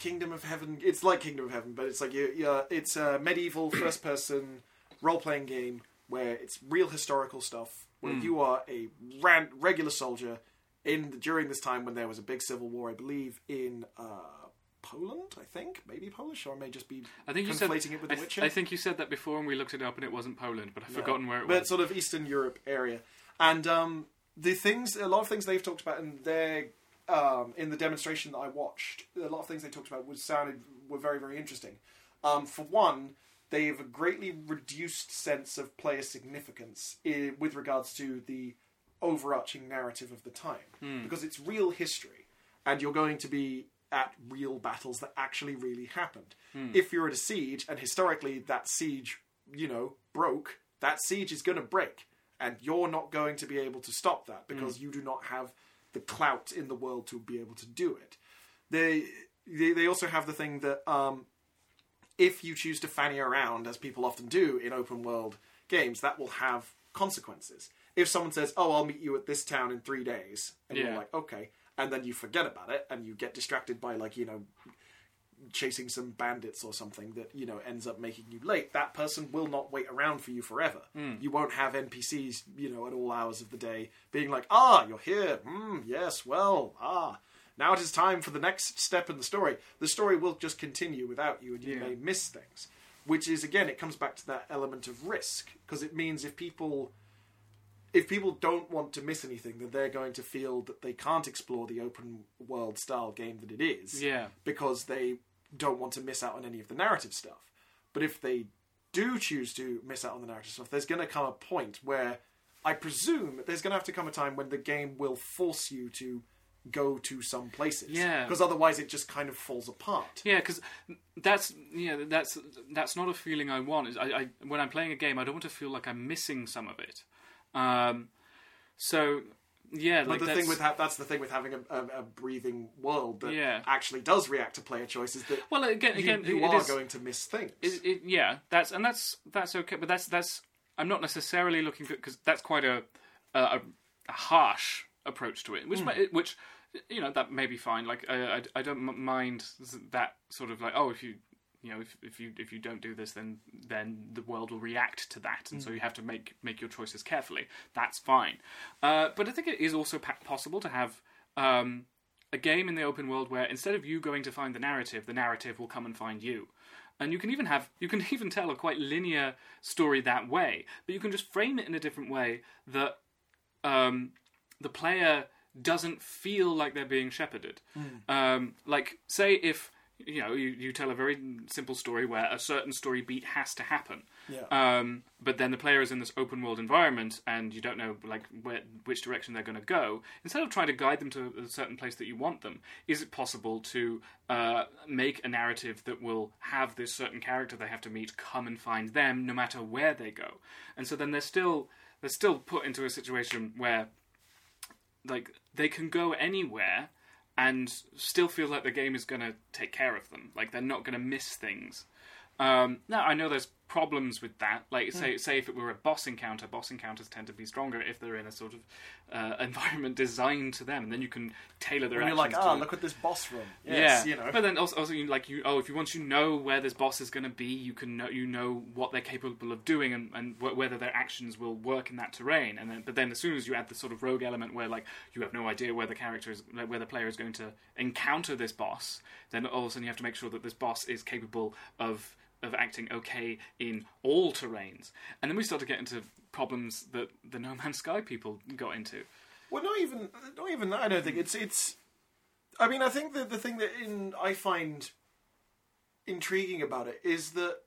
Kingdom of Heaven. It's like Kingdom of Heaven, but it's like you, you, it's a medieval first-person role-playing game where it's real historical stuff. Where you are a ran, regular soldier in during this time when there was a big civil war, I believe in uh, Poland. I think maybe Polish, or I may just be I think you said it with I, The th- Witcher. I think you said that before, and we looked it up, and it wasn't Poland, but I've forgotten where it but was. But sort of Eastern Europe area. And um, the things, a lot of things they've talked about in their um, in the demonstration that I watched, a lot of things they talked about was sounded were very very interesting. Um, for one, they have a greatly reduced sense of player significance i with regards to the overarching narrative of the time because it's real history, and you're going to be at real battles that actually really happened. If you're at a siege, and historically that siege, you know, broke, that siege is going to break, and you're not going to be able to stop that because you do not have the clout in the world to be able to do it. They they, they also have the thing that um, if you choose to fanny around, as people often do in open world games, that will have consequences. If someone says, "Oh, I'll meet you at this town in three days," and Yeah. you're like, "Okay," and then you forget about it and you get distracted by like you know chasing some bandits or something that you know ends up making you late that person will not wait around for you forever. You won't have npcs you know at all hours of the day being like ah you're here. Mm, yes well ah. Now it is time for the next step in the story. The story will just continue without you and you Yeah. may miss things which is again it comes back to that element of risk because it means if people if people don't want to miss anything, then they're going to feel that they can't explore the open world style game that it is Yeah. because they don't want to miss out on any of the narrative stuff. But if they do choose to miss out on the narrative stuff, there's going to come a point where I presume there's going to have to come a time when the game will force you to go to some places. Yeah. Because otherwise it just kind of falls apart. Yeah, because that's yeah, that's that's not a feeling I want. Is I, I when I'm playing a game, I don't want to feel like I'm missing some of it. Um, so yeah, But like the that's, thing with ha- that's the thing with having a, a, a breathing world that Yeah. actually does react to player choices that well again you, again you it are is- going to miss things. it, it, yeah, that's and that's that's okay, but that's that's I'm not necessarily looking for because that's quite a, a a harsh approach to it, which hmm. may, which you know that may be fine. Like I I, I don't mind that sort of like oh if you you know if, if you if you don't do this then then the world will react to that. And so you have to make make your choices carefully. That's fine. Uh, but i think it is also possible to have um, a game in the open world where instead of you going to find the narrative the narrative will come and find you. And you can even have you can even tell a quite linear story that way but you can just frame it in a different way that um, the player doesn't feel like they're being shepherded. Um, like, say if you know you, you tell a very simple story where a certain story beat has to happen, Yeah. um, but then the player is in this open world environment and you don't know like where, which direction they're going to go. Instead of trying to guide them to a certain place that you want them, is it possible to uh, make a narrative that will have this certain character they have to meet come and find them no matter where they go? And so then they're still they're still put into a situation where like they can go anywhere and still feel like the game is going to take care of them. Like they're not going to miss things. Um, now I know there's problems with that. Like say say if it were a boss encounter, boss encounters tend to be stronger if they're in a sort of uh, environment designed to them, and then you can tailor their And you're like, ah, to look at this boss room. Yes, yeah, you know. But then also, also you, like you, oh, if you once you know where this boss is going to be, you can know you know what they're capable of doing and, and wh- whether their actions will work in that terrain. And then, but then as soon as you add the sort of rogue element where like you have no idea where the character is, like, where the player is going to encounter this boss, then all of a sudden you have to make sure that this boss is capable of of acting okay in all terrains. And then we start to get into problems that the No Man's Sky people got into. Well, not even not even that. I don't think it's it's. I mean, I think that the thing that in I find intriguing about it is that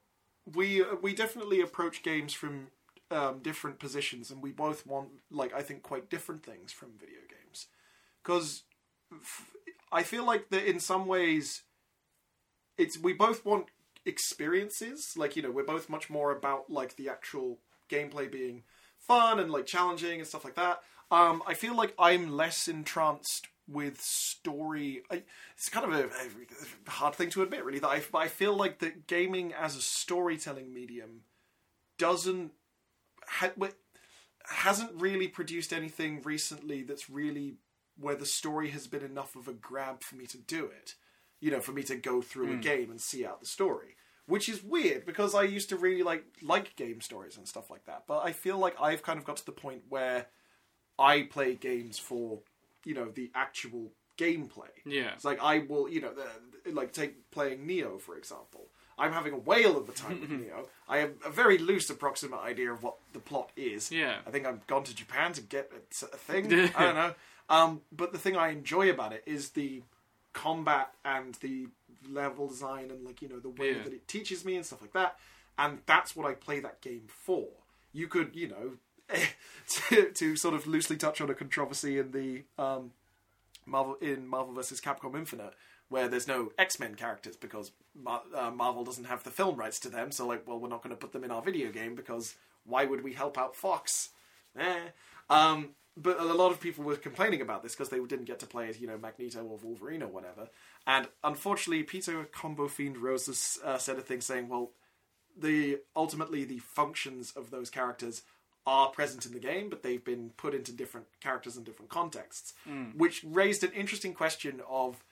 we we definitely approach games from um, different positions, and we both want like I think quite different things from video games because I feel like that in some ways it's we both want experiences. Like you know we're both much more about like the actual gameplay being fun and like challenging and stuff like that. Um i feel like i'm less entranced with story. I, it's kind of a, a hard thing to admit really that I, I feel like that gaming as a storytelling medium doesn't ha, hasn't really produced anything recently that's really where the story has been enough of a grab for me to do it you know, for me to go through a game and see out the story. Which is weird because I used to really like like game stories and stuff like that. But I feel like I've kind of got to the point where I play games for, you know, the actual gameplay. Yeah. It's like I will, you know, the, like take playing Nioh for example. I'm having a whale of a time with Nioh. I have a very loose, approximate idea of what the plot is. Yeah. I think I've gone to Japan to get a, a thing. I don't know. Um, but the thing I enjoy about it is the combat and the level design and like you know the way Yeah. that it teaches me and stuff like that. And that's what I play that game for. You could, you know, to, to sort of loosely touch on a controversy in the um, Marvel in Marvel vs. Capcom Infinite, where there's no X Men characters because Mar- uh, Marvel doesn't have the film rights to them. So like, well, we're not going to put them in our video game because why would we help out Fox? Eh. Um, but a lot of people were complaining about this because they didn't get to play as you know Magneto or Wolverine or whatever. And unfortunately, Peter Combofiend Rose uh, said a thing saying, well, the ultimately the functions of those characters are present in the game, but they've been put into different characters in different contexts, which raised an interesting question of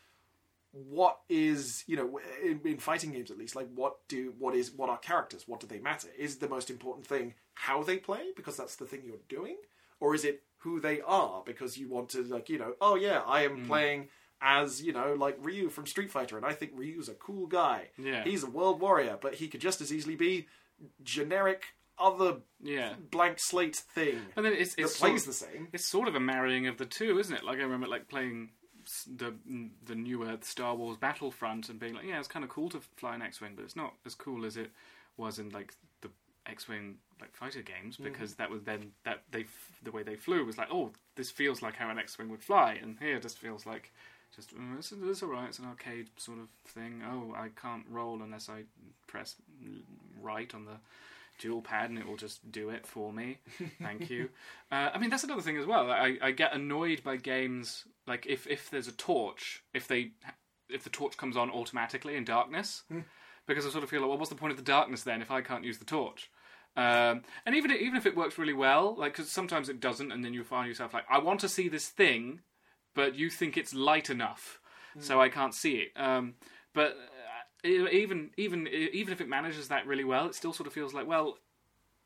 what is you know in, in fighting games at least like what do what is what are characters? What do they matter? Is the most important thing how they play because that's the thing you're doing? Or is it who they are because you want to like you know oh yeah i am mm. playing as you know like ryu from street fighter and i think ryu's a cool guy Yeah. he's a world warrior but he could just as easily be generic other Yeah. blank slate thing But then it's it's plays sort, the same it's sort of a marrying of the two, isn't it? Like I remember like playing the the newer Star Wars Battlefront and being like, yeah, it's kind of cool to fly an X-wing, but it's not as cool as it was in like X-wing like fighter games because that was then that they f- the way they flew was like, oh, this feels like how an X-wing would fly, and here it just feels like. Just mm, this is, this is alright. It's an arcade sort of thing. Oh, I can't roll unless I press right on the dual pad and it will just do it for me. Thank you. Uh, I mean, that's another thing as well. I, I get annoyed by games like if, if there's a torch, if they if the torch comes on automatically in darkness, because I sort of feel like, well, what's the point of the darkness then if I can't use the torch? Um, and even even if it works really well, like because sometimes it doesn't, and then you find yourself like, I want to see this thing, but you think it's light enough, so I can't see it. Um, but e- even even even if it manages that really well, it still sort of feels like well,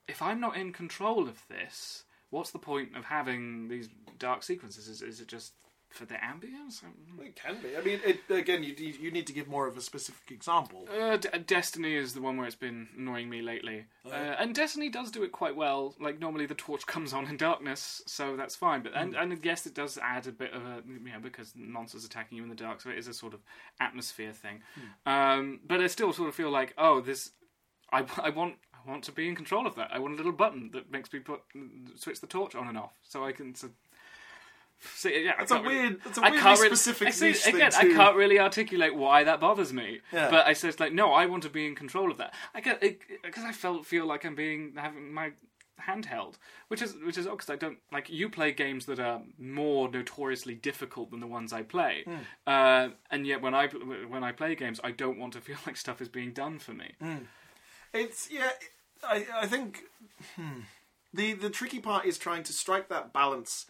if I'm not in control of this, what's the point of having these dark sequences? Is, is it just for the ambience? It can be. I mean, it, again, you you you need to give more of a specific example. Uh, D- Destiny is the one where it's been annoying me lately, uh, and Destiny does do it quite well. Like normally, the torch comes on in darkness, so that's fine. But and, and yes, it does add a bit of a you know because monsters attacking you in the dark, so it is a sort of atmosphere thing. Um, but I still sort of feel like oh, this I, I want I want to be in control of that. I want a little button that makes me put switch the torch on and off, so I can. So, so, yeah, That's a can't really- weird. That's a I weirdly can't really, specific I see, niche thing again. I can't really articulate why that bothers me. Yeah. But I said like, no, I want to be in control of that. I get because I felt feel like I'm being having my handheld, which is which is because I don't like you play games that are more notoriously difficult than the ones I play, Hmm. uh, and yet when I when I play games, I don't want to feel like stuff is being done for me. It's yeah. I I think hmm, the the tricky part is trying to strike that balance.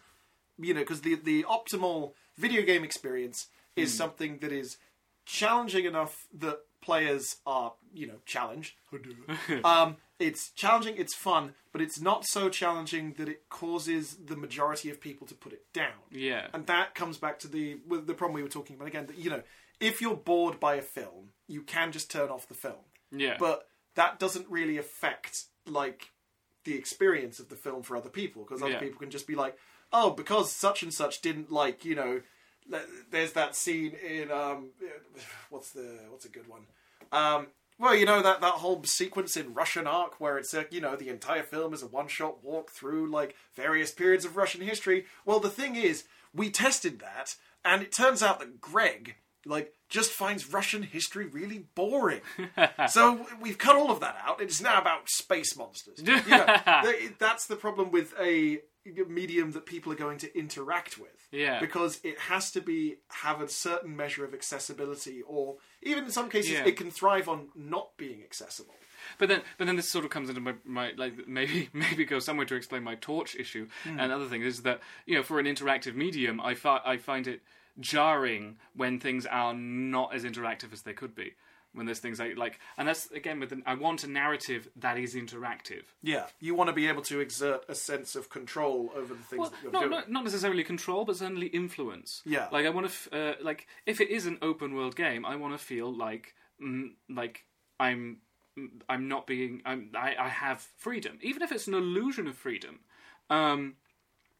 You know, because the the optimal video game experience is something that is challenging enough that players are you know challenged. um, it's challenging, it's fun, but it's not so challenging that it causes the majority of people to put it down. Yeah, And that comes back to the the problem we were talking about again. That you know, if you're bored by a film, you can just turn off the film yeah, but that doesn't really affect like the experience of the film for other people because other Yeah. people can just be like oh because such and such didn't like you know there's that scene in um what's the what's a good one um well, you know that, that whole sequence in Russian Ark where it's a, you know the entire film is a one shot walk through like various periods of Russian history. Well, the thing is, we tested that, and it turns out that Greg like just finds Russian history really boring. so we've cut all of that out. It's now about space monsters. You know, that's the problem with a medium that people are going to interact with. Yeah. Because it has to be have a certain measure of accessibility, or even in some cases, Yeah. it can thrive on not being accessible. But then, but then this sort of comes into my, my like maybe maybe go somewhere to explain my torch issue. Hmm. And other thing is that you know for an interactive medium, I fi- I find it jarring when things are not as interactive as they could be. When there's things like like, and that's again with the, I want a narrative that is interactive. Yeah, you want to be able to exert a sense of control over the things Well, that you're not, doing. not not necessarily control, but certainly influence. Yeah. Like I want to f- uh, like if it is an open world game, I want to feel like mm, like I'm mm, I'm not being I'm, I I have freedom, even if it's an illusion of freedom. Um,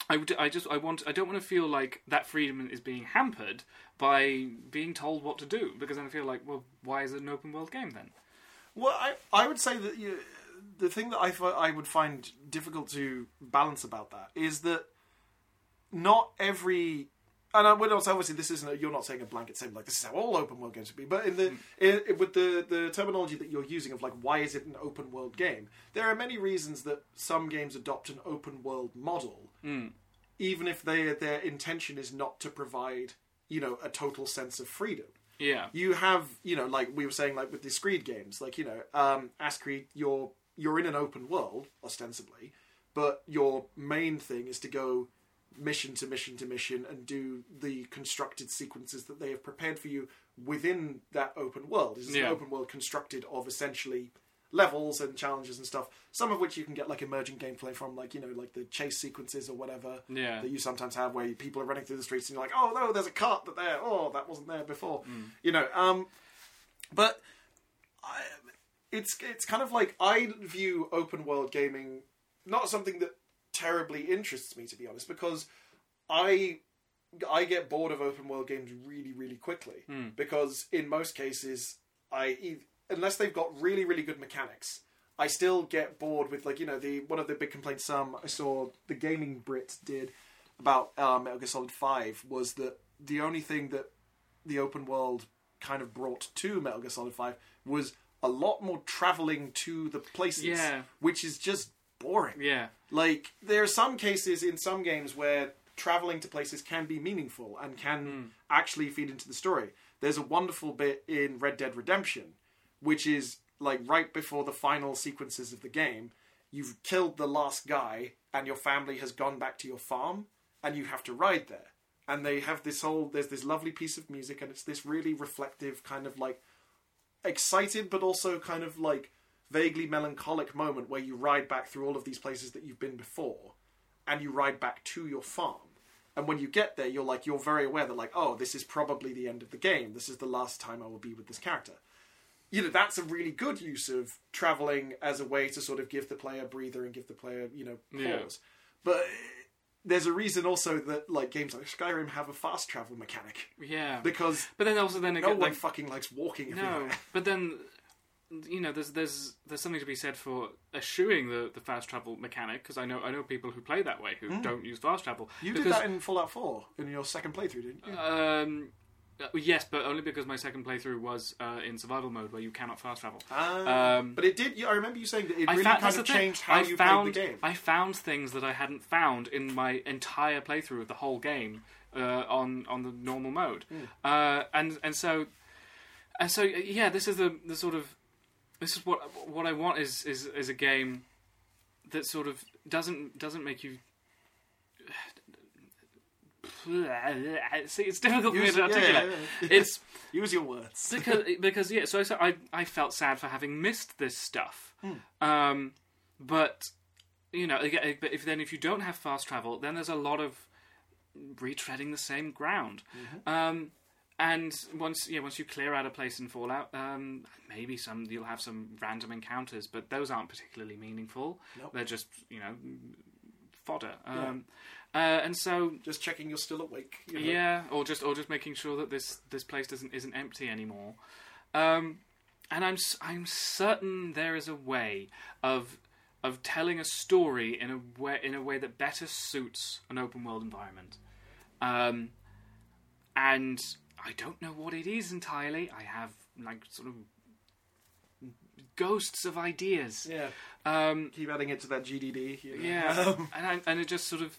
I would I just I want I don't want to feel like that freedom is being hampered by being told what to do because then I feel like well why is it an open world game then? Well, I, I would say that you, the thing that I, I would find difficult to balance about that is that not every. And uh, I would also obviously this isn't a, you're not saying a blanket statement like this is how all open world games would be, but in the hmm. in, with the the terminology that you're using of like why is it an open world game? There are many reasons that some games adopt an open world model, hmm. even if they their intention is not to provide you know a total sense of freedom Yeah. you have you know like we were saying like with the Screed games like you know um Ascreed you're you're in an open world ostensibly but your main thing is to go mission to mission to mission and do the constructed sequences that they have prepared for you within that open world it's Yeah. an open world constructed of essentially levels and challenges and stuff some of which you can get like emergent gameplay from like you know like the chase sequences or whatever Yeah. that you sometimes have where people are running through the streets and you're like oh no there's a cart that there oh that wasn't there before you know um but I, it's it's kind of like I view open world gaming not something that terribly interests me to be honest because I I get bored of open world games really really quickly because in most cases I unless they've got really really good mechanics I still get bored with like you know the one of the big complaints um I saw the gaming Brit did about um, Metal Gear Solid Five was that the only thing that the open world kind of brought to Metal Gear Solid Five was a lot more traveling to the places, Yeah. which is just boring. Yeah. Like there are some cases in some games where traveling to places can be meaningful and can hmm. actually feed into the story. There's a wonderful bit in Red Dead Redemption, which is like right before the final sequences of the game. You've killed the last guy, and your family has gone back to your farm, and you have to ride there. And they have this whole there's this lovely piece of music, and it's this really reflective kind of like excited but also kind of like vaguely melancholic moment where you ride back through all of these places that you've been before and you ride back to your farm. And when you get there, you're like, you're very aware that, like, oh, this is probably the end of the game. This is the last time I will be with this character. You know, that's a really good use of traveling as a way to sort of give the player a breather and give the player, you know, Yeah. pause. But there's a reason also that, like, games like Skyrim have a fast travel mechanic. Yeah. Because But then also then no again, one like, fucking likes walking no. everywhere. But then you know, there's there's there's something to be said for eschewing the, the fast travel mechanic because I know I know people who play that way who don't use fast travel. You because, did that in Fallout 4 in your second playthrough, didn't you? Um, uh, yes, but only because my second playthrough was uh, in survival mode where you cannot fast travel. Ah, um, but it did. I remember you saying that it really found, kind of changed how I you found, played the game. I found things that I hadn't found in my entire playthrough of the whole game uh, on on the normal mode, uh, and and so and so yeah, this is the the sort of this is what what I want is is is a game that sort of doesn't doesn't make you. See, it's difficult for me to articulate. yeah, yeah. It's Use your words. because because yeah, so, so I I felt sad for having missed this stuff. Hmm. Um, but you know, but if then if you don't have fast travel, then there's a lot of retreading the same ground. Mm-hmm. Um, and once yeah, once you clear out a place in Fallout, um, maybe some you'll have some random encounters, but those aren't particularly meaningful. Nope. They're just you know fodder. Um, uh, and so Just checking you're still awake. You know? yeah, or just or just making sure that this this place doesn't isn't empty anymore. Um, and I'm I'm certain there is a way of of telling a story in a way in a way that better suits an open world environment. Um, and I don't know what it is entirely. I have like sort of ghosts of ideas. Yeah. Um, Keep adding it to that GDD. You know? yeah, Um, and I, and it just sort of,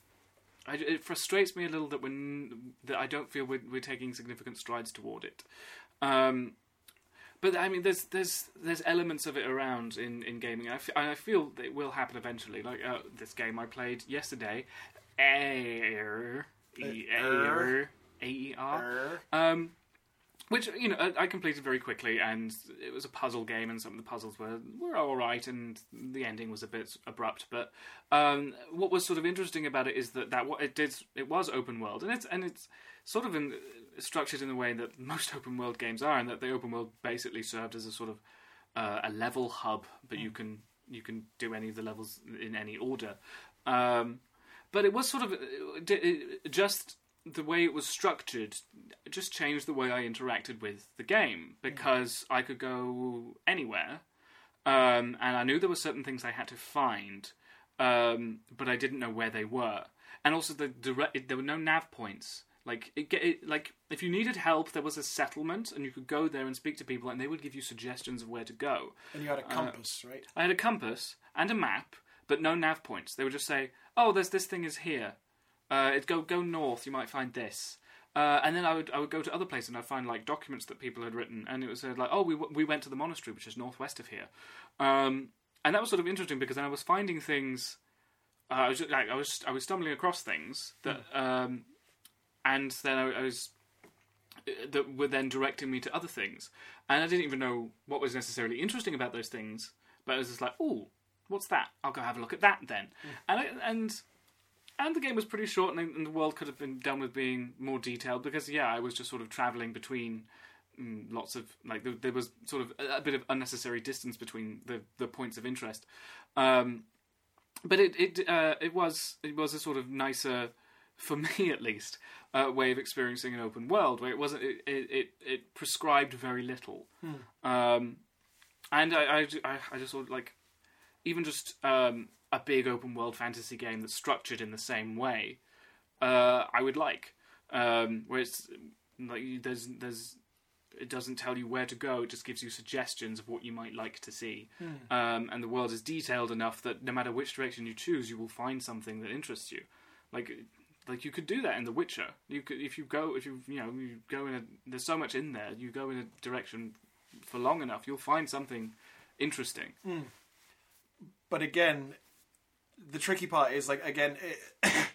I, it frustrates me a little that when that I don't feel we're, we're taking significant strides toward it. Um, but I mean, there's there's there's elements of it around in, in gaming, and I, f- and I feel that it will happen eventually. Like uh, this game I played yesterday, Air, E Air, A E R. Um, which you know I, completed very quickly, and it was a puzzle game, and some of the puzzles were were all right, and the ending was a bit abrupt. But um, what was sort of interesting about it is that that what it did it was open world, and it's and it's sort of in, structured in the way that most open world games are, and that the open world basically served as a sort of uh, a level hub, but you can you can do any of the levels in any order. Um, but it was sort of it, it, just the way it was structured just changed the way I interacted with the game because I could go anywhere, um, and I knew there were certain things I had to find, um, but I didn't know where they were, and also the direct there were no nav points. Like it, it, like if you needed help, there was a settlement, and you could go there and speak to people, and they would give you suggestions of where to go. And you had a compass, right? I had a compass and a map, but no nav points. They would just say, "Oh, there's this thing is here. Uh, it go go north. You might find this." Uh, and then I would I would go to other places and I'd find like documents that people had written, and it was uh, like, "Oh, we w- we went to the monastery, which is northwest of here," um, and that was sort of interesting because then I was finding things. Uh, I was just, like I was I was stumbling across things that, um, and then I, I was that were then directing me to other things. And I didn't even know what was necessarily interesting about those things, but I was just like, oh, what's that? I'll go have a look at that then. And I, and and the game was pretty short, and, and the world could have been done with being more detailed because yeah, I was just sort of traveling between. mm, Lots of like there, there was sort of a, a bit of unnecessary distance between the, the points of interest, um, but it it uh, it was it was a sort of nicer for me at least, uh, way of experiencing an open world where it wasn't it it, it, prescribed very little, um, and I, I I I just sort of like even just um, a big open world fantasy game that's structured in the same way, uh, I would like, um, where it's like there's there's it doesn't tell you where to go; it just gives you suggestions of what you might like to see, um, and the world is detailed enough that no matter which direction you choose, you will find something that interests you. Like like you could do that in The Witcher. You could if you go if you you know you go in a there's so much in there. You go in a direction for long enough, you'll find something interesting. But again, the tricky part is like again. It,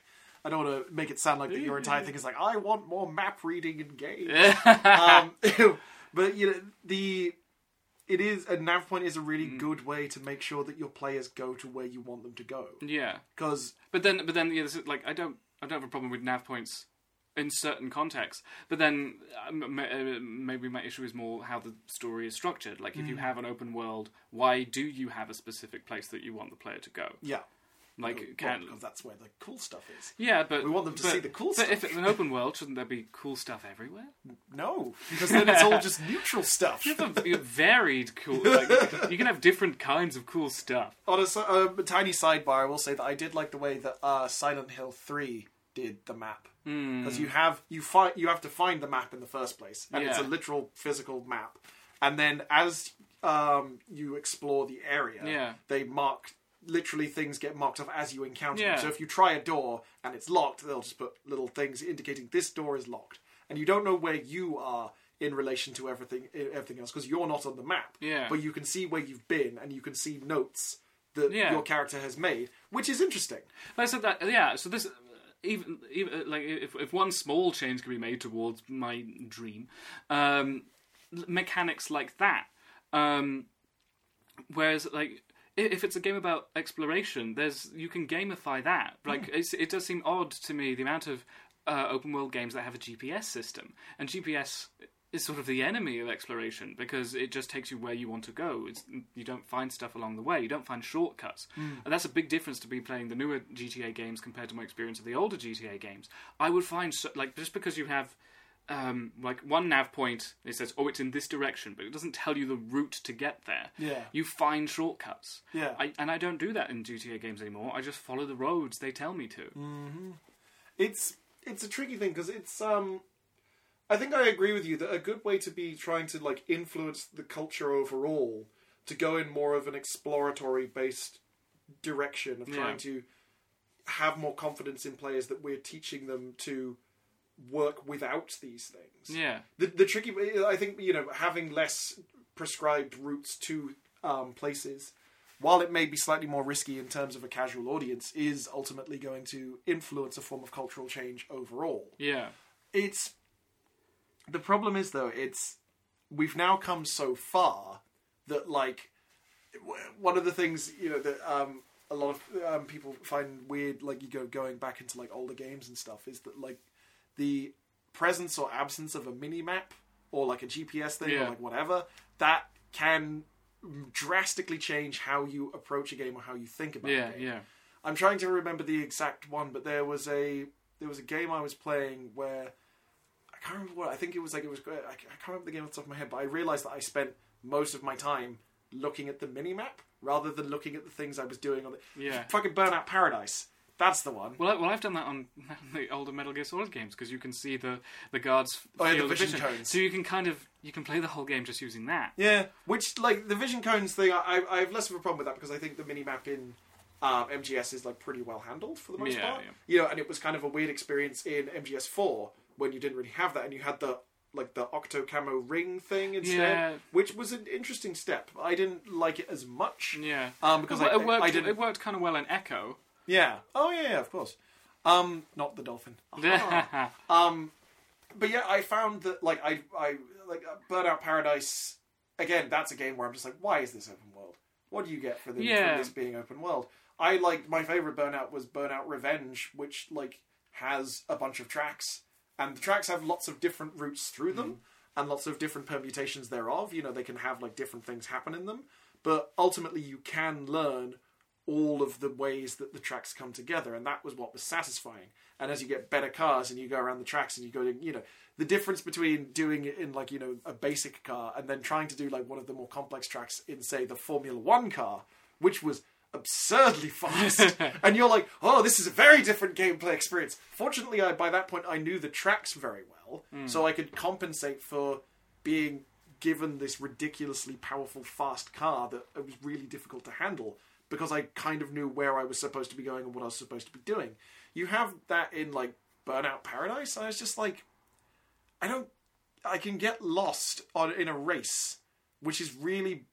I don't want to make it sound like that your entire thing is like I want more map reading in game. um, but you know the it is a nav point is a really Mm. good way to make sure that your players go to where you want them to go. yeah. Because But then, but then, yeah, this is, like I don't, I don't have a problem with nav points in certain contexts. But then, um, uh, maybe my issue is more how the story is structured. Like, if you have an open world, why do you have a specific place that you want the player to go? yeah, Like, Well, can because that's where the cool stuff is. yeah, but We want them to but- see the cool But stuff. But if it's an open world, shouldn't there be cool stuff everywhere? No, because then it's all just neutral stuff. You have a you have varied cool. Like, you can have different kinds of cool stuff. On a, a tiny sidebar, I will say that I did like the way that uh, Silent Hill Three did the map Hmm. because you have you find you have to find the map in the first place, and it's a literal physical map. And then as um, you explore the area, Yeah. they mark literally things get marked off as you encounter Yeah. them. So if you try a door and it's locked, they'll just put little things indicating this door is locked, and you don't know where you are in relation to everything everything else because you're not on the map. Yeah. But you can see where you've been, and you can see notes that Yeah. your character has made, which is interesting. Like I said that yeah. So this even even uh, like if if one small change can be made towards my dream, um, mechanics like that. Um, whereas like if it's a game about exploration, there's you can gamify that. Like it's, it does seem odd to me the amount of uh, open world games that have a GPS system, and GPS is sort of the enemy of exploration because it just takes you where you want to go. It's, you don't find stuff along the way. You don't find shortcuts, and that's a big difference to be playing the newer GTA games compared to my experience of the older GTA games. I would find so, like just because you have um, like one nav point, it says, "Oh, it's in this direction," but it doesn't tell you the route to get there. Yeah. you find shortcuts. Yeah. I, and I don't do that in GTA games anymore. I just follow the roads they tell me to. It's it's a tricky thing because it's um. I think I agree with you that a good way to be trying to like influence the culture overall to go in more of an exploratory based direction of trying Yeah. to have more confidence in players that we're teaching them to work without these things. Yeah, the the tricky I think you know having less prescribed routes to um, places while it may be slightly more risky in terms of a casual audience is ultimately going to influence a form of cultural change overall. Yeah, it's the problem is though it's we've now come so far that like one of the things you know that um a lot of um, people find weird like you go going back into like older games and stuff is that like the presence or absence of a mini map or like a GPS thing or like whatever that can drastically change how you approach a game or how you think about it. yeah, a game. yeah. I'm trying to remember the exact one, but there was a there was a game I was playing where I can't remember what I think it was like it was I can't remember the game off the top of my head, but I realized that I spent most of my time looking at the mini map rather than looking at the things I was doing on the Yeah. fucking Burnout Paradise. That's the one. Well, I, well, I've done that on the older Metal Gear Solid games because you can see the the guards Oh, yeah, the of vision cones. so you can kind of you can play the whole game just using that. Yeah, which like the vision cones thing, I, I have less of a problem with that because I think the mini map in um, MGS is like pretty well handled for the most Yeah, part. yeah. You know, and it was kind of a weird experience in MGS four when you didn't really have that and you had the like the octo camo ring thing instead, Yeah. which was an interesting step. I didn't like it as much. Yeah, Um, because it, I, it worked. I didn't. It worked kind of well in Echo. Yeah. Oh yeah, yeah, of course. Um, not the dolphin. Um, but yeah, I found that like I I like uh, Burnout Paradise again. That's a game where I'm just like, why is this open world? What do you get for, the, Yeah. for this being open world? I like my favorite Burnout was Burnout Revenge, which like has a bunch of tracks, and the tracks have lots of different routes through them, and lots of different permutations thereof. You know, they can have like different things happen in them, but ultimately you can learn all of the ways that the tracks come together, and that was what was satisfying. And as you get better cars and you go around the tracks and you go to, you know, the difference between doing it in like, you know, a basic car and then trying to do like one of the more complex tracks in, say, the Formula One car, which was absurdly fast. and you're like, oh, this is a very different gameplay experience. Fortunately, I, by that point, I knew the tracks very well, hmm. so I could compensate for being given this ridiculously powerful, fast car that it was really difficult to handle because I kind of knew where I was supposed to be going and what I was supposed to be doing. You have that in like Burnout Paradise. I was just like, I don't. I can get lost on in a race, which is really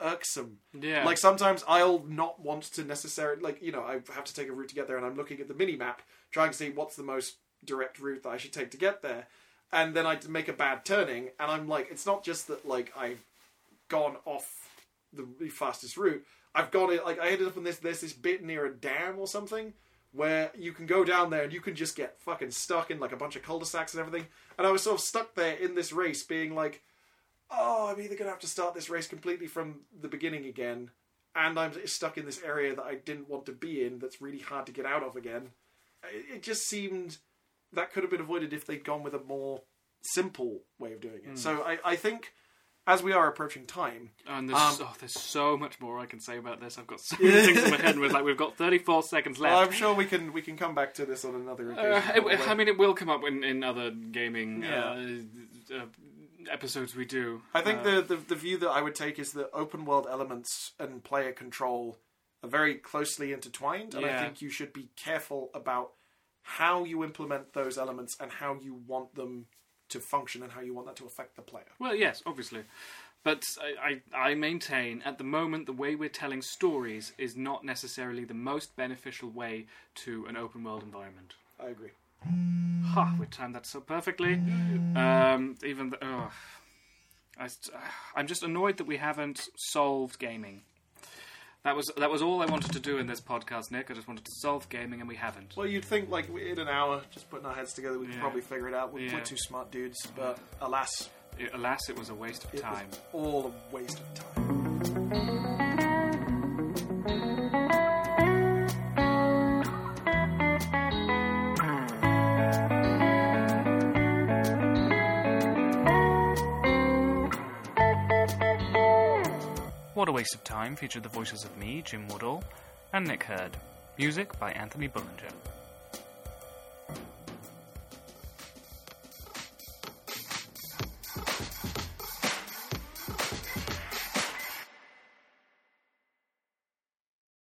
irksome. Yeah. Like sometimes I'll not want to necessarily like you know I have to take a route to get there, and I'm looking at the mini map trying to see what's the most direct route that I should take to get there, and then I make a bad turning, and I'm like, it's not just that like I've gone off the fastest route. I've got it like I ended up in this. There's this bit near a dam or something where you can go down there and you can just get fucking stuck in like a bunch of cul-de-sacs and everything. And I was sort of stuck there in this race, being like, "Oh, I'm either gonna have to start this race completely from the beginning again, and I'm stuck in this area that I didn't want to be in. That's really hard to get out of again." It, it just seemed that could have been avoided if they'd gone with a more simple way of doing it. Hmm. So I, I think as we are approaching time, And there's, Um, oh, there's so much more I can say about this. I've got so many things in my head. It's like we've got 34 seconds left. well, I'm sure we can we can come back to this on another occasion. Uh, it- I mean, it will come up in, in other gaming Yeah. uh, uh, episodes we do. I think Uh, the, the the view that I would take is that open world elements and player control are very closely intertwined, and I think you should be careful about how you implement those elements and how you want them to function and how you want that to affect the player. Well, yes, obviously. But I, I, I maintain at the moment the way we're telling stories is not necessarily the most beneficial way to an open world environment. I agree. Ha, we timed that so perfectly. Um, even the. I, am just annoyed that we haven't solved gaming. That was that was all I wanted to do in this podcast, Nick. I just wanted to solve gaming, and we haven't. Well, you'd think like in an hour, just putting our heads together, we could Yeah. probably figure it out. We're, Yeah. we're two smart dudes, but alas, It- alas, it was a waste of it time. was all a waste of time. What a Waste of Time featured the voices of me, Jim Woodall, and Nick Hurd. Music by Anthony Bullinger.